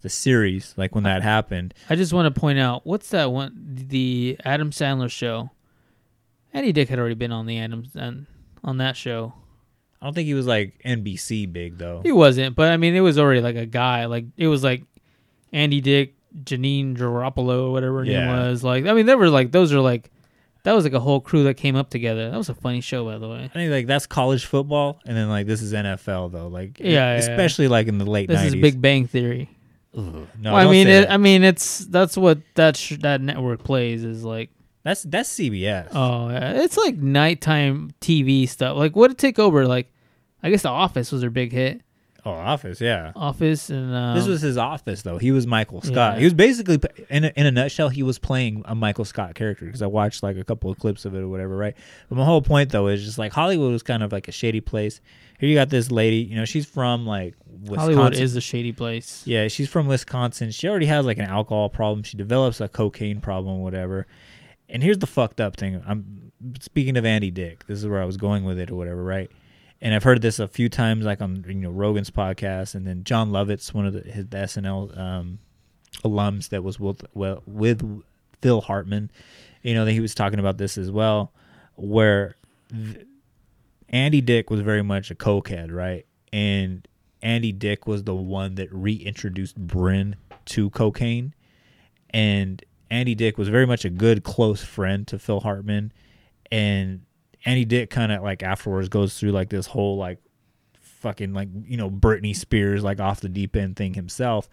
the series, like when that happened. I just want to point out what's that one the Adam Sandler show. Andy Dick had already been on the Adams and on that show. I don't think he was like NBC big though. He wasn't, but I mean it was already like a guy. Like it was like Andy Dick, Janeane Garofalo, whatever her name was. Like I mean there were like those are like that was like a whole crew that came up together. That was a funny show by the way. I think like that's college football, and then like this is NFL though. Like Yeah, yeah, yeah. especially like in the late This 90s. is Big Bang Theory. No, well, I mean, it. I mean, it's that's what that sh- that network plays is like. that's that's CBS. Oh, yeah. it's like nighttime TV stuff. Like, what did take over? Like, I guess The Office was their big hit. Oh, Office, yeah. Office and um, this was his office though. He was Michael Scott. Yeah. He was basically in a, in a nutshell, he was playing a Michael Scott character because I watched like a couple of clips of it or whatever, right? But my whole point though is just like Hollywood was kind of like a shady place. Here you got this lady, you know, she's from like Wisconsin. Hollywood is a shady place. Yeah, she's from Wisconsin. She already has like an alcohol problem. She develops a cocaine problem, whatever. And here's the fucked up thing. I'm speaking of Andy Dick. This is where I was going with it or whatever, right? And I've heard this a few times, like on you know Rogan's podcast, and then Jon Lovitz, one of the, his the SNL um, alums that was with well with Phil Hartman. You know that he was talking about this as well, where th- Andy Dick was very much a cokehead, right? And Andy Dick was the one that reintroduced Brynn to cocaine. And Andy Dick was very much a good close friend to Phil Hartman. and Andy Dick kind of like afterwards goes through like this whole like fucking like you know Britney Spears like off the deep end thing himself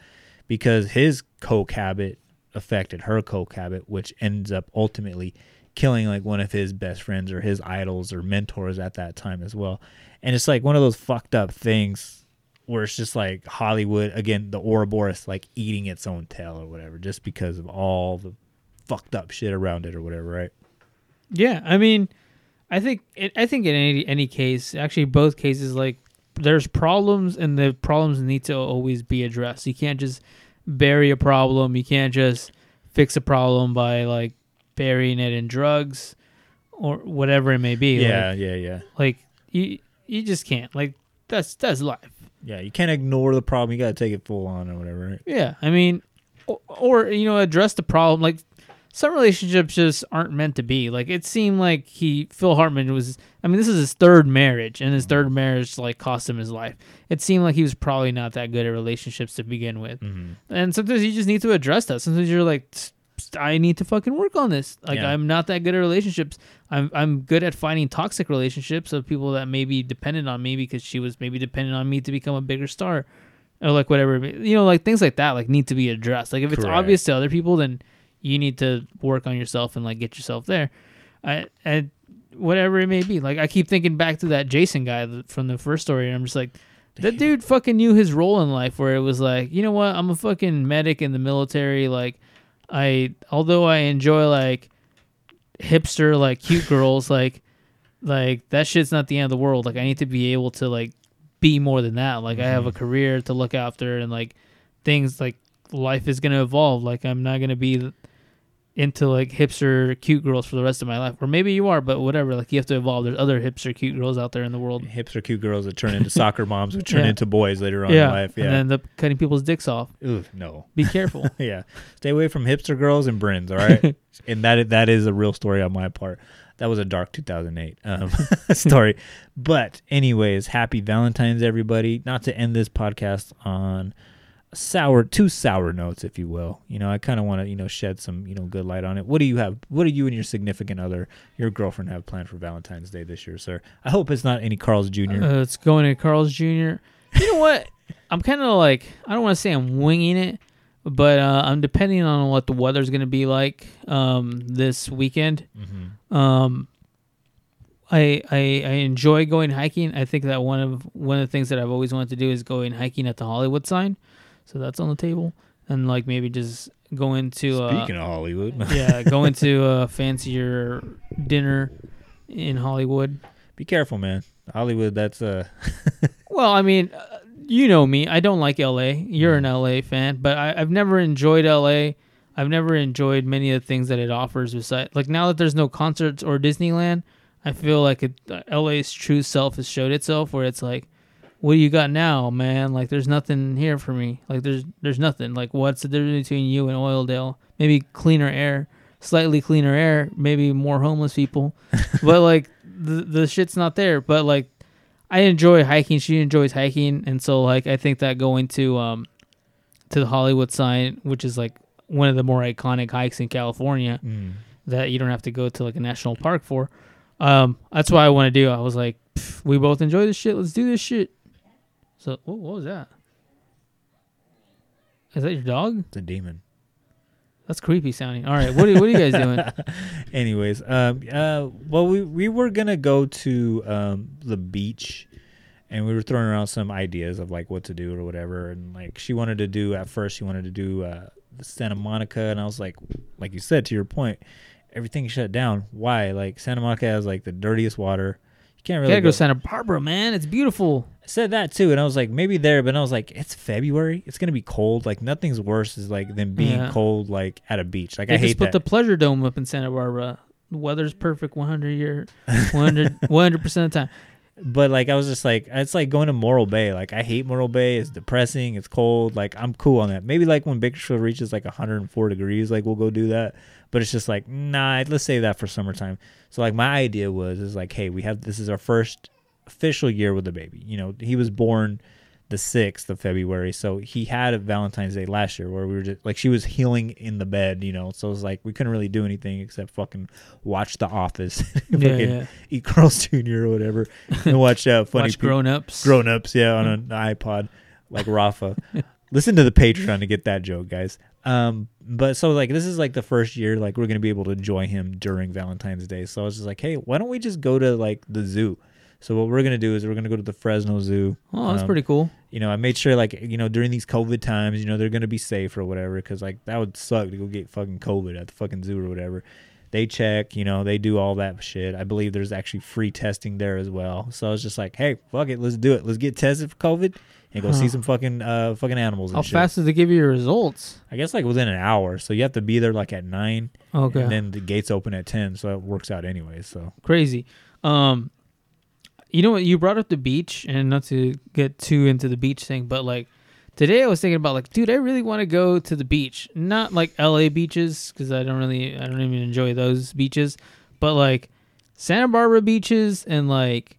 because his coke habit affected her coke habit, which ends up ultimately killing like one of his best friends or his idols or mentors at that time as well. And it's like one of those fucked up things where it's just like Hollywood again, the Ouroboros like eating its own tail or whatever, just because of all the fucked up shit around it or whatever, right? Yeah, I mean, I think it, I think in any any case, actually both cases, like there's problems and the problems need to always be addressed. You can't just bury a problem. You can't just fix a problem by like burying it in drugs or whatever it may be. Yeah, like, yeah, yeah. like you you just can't. Like that's that's life. Yeah, you can't ignore the problem. You got to take it full on or whatever, right? Yeah, I mean, or, or you know, address the problem. Like some relationships just aren't meant to be. Like it seemed like he Phil Hartman was. I mean, this is his third marriage, and his third mm-hmm. marriage like cost him his life. It seemed like he was probably not that good at relationships to begin with. Mm-hmm. And sometimes you just need to address that. Sometimes you're like. "Tsk, tsk, I need to fucking work on this. Like Yeah. I'm not that good at relationships. I'm I'm good at finding toxic relationships of people that may be dependent on me because she was maybe dependent on me to become a bigger star or like whatever you know like things like that like need to be addressed like if it's Correct. obvious to other people then you need to work on yourself and like get yourself there. I and whatever it may be. Like i keep thinking back to that jason guy from the first story and i'm just like that dude fucking knew his role in life where it was like you know what? I'm a fucking medic in the military. Like i although i enjoy like hipster like cute girls like like that shit's not the end of the world. Like i need to be able to like be more than that. Like i have a mm-hmm. career to look after and like things like life is gonna evolve. Like i'm not gonna be into like hipster cute girls for the rest of my life or maybe you are but whatever like you have to evolve there's other hipster cute girls out there in the world Hipster cute girls that turn into soccer moms who turn Yeah. into boys later on yeah in life. Yeah. and then the cutting people's dicks off Ooh, no. be careful yeah. Stay away from hipster girls and Brynns, all right? and that that is a real story on my part. That was a dark 2008 um, story. But anyways, happy Valentine's everybody. Not to end this podcast on sour two sour notes if you will. You know, I kind of want to, you know, shed some, you know, good light on it. What do you have what do you and your significant other, your girlfriend have planned for Valentine's Day this year, sir? I hope it's not any Carl's Jr. Uh, it's going to Carl's Jr. You know what? I'm kind of like I don't want to say I'm winging it, but uh, I'm depending on what the weather's going to be like um, this weekend. Um, I, I I enjoy going hiking. I think that one of one of the things that I've always wanted to do is going hiking at the Hollywood sign, so that's on the table, and like maybe just go into uh, Speaking of Hollywood. yeah, go into a fancier dinner in Hollywood. Be careful, man. Hollywood that's uh Well, I mean, uh, you know me. I don't like LA. You're an LA fan, but I, I've never enjoyed LA. I've never enjoyed many of the things that it offers. Besides, like now that there's no concerts or Disneyland, I feel like it, uh, LA's true self has showed itself. Where it's like, what do you got now, man? Like, there's nothing here for me. Like, there's there's nothing. Like, what's the difference between you and Oildale? Maybe cleaner air, slightly cleaner air, maybe more homeless people, but like the the shit's not there. But like I enjoy hiking. She enjoys hiking, and so like I think that going to um to the Hollywood sign, which is like one of the more iconic hikes in California, that you don't have to go to like a national park for. Um, that's what I want to do. I was like, we both enjoy this shit. Let's do this shit. So what, was that? Is that your dog? it's a demon. That's creepy sounding. All right, what are, what are you guys doing? Anyways, um, uh, well, we we were gonna go to um the beach, and we were throwing around some ideas of like what to do or whatever. And like she wanted to do at first, she wanted to do uh Santa Monica, and I was like, like you said to your point, everything shut down. Why? Like Santa Monica has like the dirtiest water. You can't You really gotta go go. Santa Barbara, man. It's beautiful. Said that too, and I was like, maybe there, but I was like, it's February. It's gonna be cold. Like nothing's worse is like than being Yeah. cold like at a beach. Like They I just hate put that. the Pleasure Dome up in Santa Barbara. The weather's perfect 100 year, 100 percent of the time. but like I was just like it's like going to Morro Bay. Like I hate Morro Bay. It's depressing. It's cold. Like I'm cool on that. Maybe like when Bakersfield reaches like 104 degrees, like we'll go do that. But it's just like nah. Let's save that for summertime. So like my idea was is like hey we have this is our first official year with the baby. You know he was born the the sixth of February. So he had a Valentine's Day last year where we were just like she was healing in the bed, you know. So it was like we couldn't really do anything except fucking watch The Office, fucking yeah. eat Carl's Jr. or whatever, and watch uh, funny Watch peop- Grown Ups. grown ups, yeah, on an iPod, like Rafa. Listen to the Patreon to get that joke, guys. Um, but so like this is like the first year like we're gonna be able to enjoy him during Valentine's Day. So I was just like, hey, why don't we just go to like the zoo? So what we're gonna do is we're gonna go to the Fresno Zoo. Oh, that's Um, pretty cool. You know, I made sure like you know during these COVID times, you know they're gonna be safe or whatever, because like that would suck to go get fucking COVID at the fucking zoo or whatever. They check, you know, they do all that shit. I believe there's actually free testing there as well. So I was just like, hey, fuck it, let's do it. Let's get tested for COVID and go see some fucking uh fucking animals. And How shit. fast does they give you your results? I guess like within an hour. So you have to be there like at nine. Okay. And then the gates open at ten, so it works out anyway. So Crazy. Um, you know what? You brought up the beach, and not to get too into the beach thing, but like today I was thinking about like, dude, I really want to go to the beach. Not like L.A. beaches because I don't really, I don't even enjoy those beaches, but like Santa Barbara beaches and like,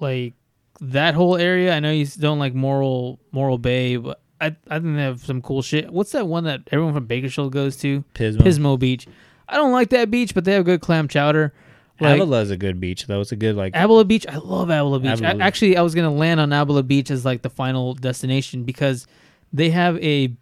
like that whole area. I know you don't like Morro Morro Bay, but I I think they have some cool shit. What's that one that everyone from Bakersfield goes to? Pismo. Pismo Beach. I don't like that beach, but they have good clam chowder. Like, is a good beach though. It's a good like Avila Beach. I love Avila Beach. I, actually, I was gonna land on Avila Beach as like the final destination because they have a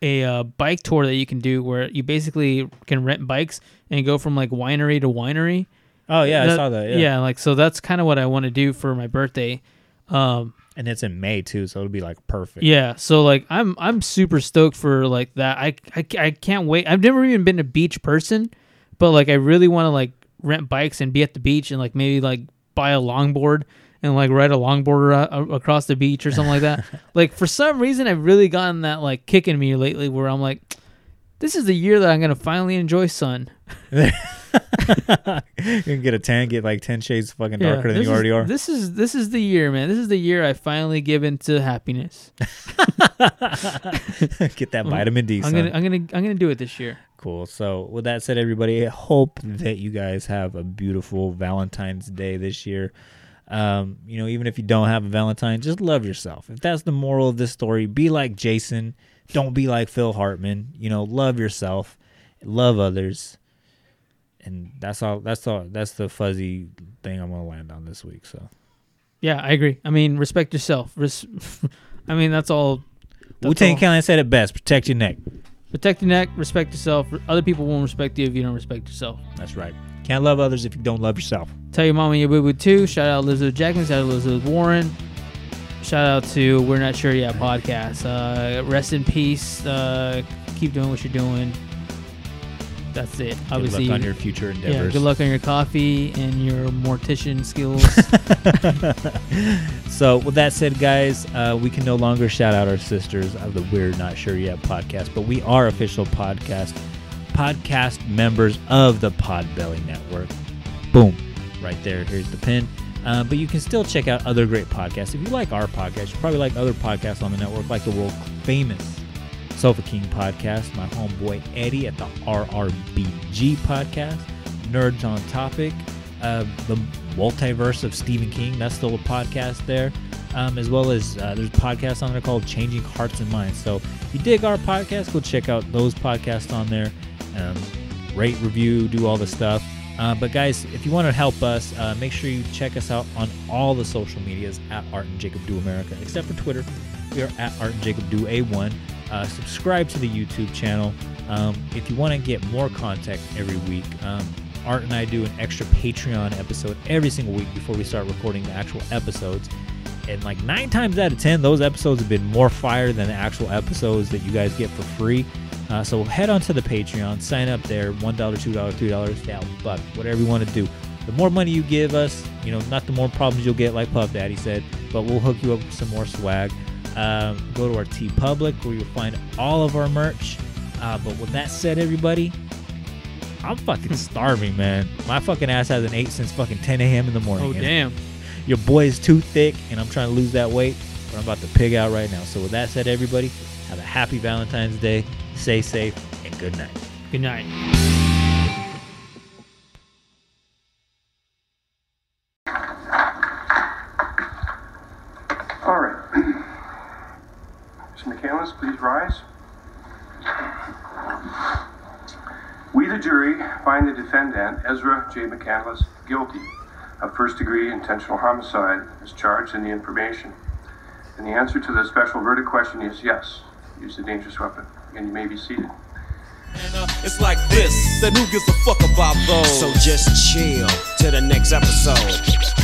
a uh, bike tour that you can do where you basically can rent bikes and go from like winery to winery. Oh yeah, I saw that. Yeah. like so that's kind of what I want to do for my birthday. Um, And it's in May too, so it'll be like perfect. yeah, so like I'm I'm super stoked for like that. I I, I can't wait. I've never even been a beach person, but like I really want to like rent bikes and be at the beach and like maybe like buy a longboard and like ride a longboard across the beach or something like that. like for some reason I've really gotten that like kick in me lately where I'm like this is the year that I'm to finally enjoy sun. you can get a tan, get like ten shades fucking darker than this you already is, are. This is this is the year, man. This is the year I finally give into happiness. get that vitamin D. I'm son. to I'm to I'm to do it this year. Cool. So, with that said, everybody, I hope that you guys have a beautiful Valentine's Day this year. Um, you know, even if you don't have a Valentine, just love yourself. If that's the moral of this story, be like Jason. Don't be like Phil Hartman. You know, love yourself, love others, and that's all. That's all. That's the fuzzy thing I'm gonna land on this week. So, Yeah, I agree. I mean, respect yourself. Res- I mean, that's all. Wu Tang. Clan said it best: protect your neck. Protect your neck. Respect yourself. Other people won't respect you if you don't respect yourself. That's right. Can't love others if you don't love yourself. Tell your mama your boo boo too. Shout out Elizabeth Jackson. Shout out Elizabeth Warren. Shout out to We're Not Sure Yet podcast. Uh, rest in peace. Uh, keep doing what you're doing. That's it. Good Obviously, luck on your future endeavors. yeah. Good luck on your coffee and your mortician skills. So, with that said, guys, uh, we can no longer shout out our sisters of the We're Not Sure Yet podcast, but we are official podcast podcast members of the Podbelly Network. Boom, right there. Here's the pin. Uh, but you can still check out other great podcasts. If you like our podcast, you probably like other podcasts on the network, like the world famous Sofa King podcast, my homeboy Eddie at the RRBG podcast, Nerds on Topic, uh, the multiverse of Stephen King, that's still a podcast there, um, as well as uh, there's podcasts on there called Changing Hearts and Minds. So if you dig our podcast, go check out those podcasts on there, um, rate, review, do all the stuff. Uh, but guys, if you want to help us, uh, make sure you check us out on all the social medias at Art and Jacob Do America, except for Twitter. We are at Art and Jacob Do A1. Uh, subscribe to the YouTube channel. Um, if you want to get more content every week, um, Art and I do an extra Patreon episode every single week before we start recording the actual episodes. And like nine times out of ten, those episodes have been more fire than the actual episodes that you guys get for free. Uh, so head on to the Patreon, sign up there, $1, $2, $3, down, buck, whatever you want to do. The more money you give us, you know, not the more problems you'll get, like Puff Daddy said, but we'll hook you up with some more swag. Um, go to our TeePublic where you'll find all of our merch. Uh, but with that said, everybody, I'm fucking starving, man. My fucking ass hasn't ate since fucking 10 a.m. in the morning. oh damn. Your boy is too thick, and I'm trying to lose that weight, but I'm about to pig out right now. So with that said, everybody, have a happy Valentine's Day. Stay safe, and good night. Good night. Rise? We, the jury, find the defendant, Ezra J. McCandless, guilty of first degree intentional homicide as charged in the information. And the answer to the special verdict question is yes, use a dangerous weapon. And you may be seated. Uh, it's like this, then who gives a fuck about those? So just chill to the next episode.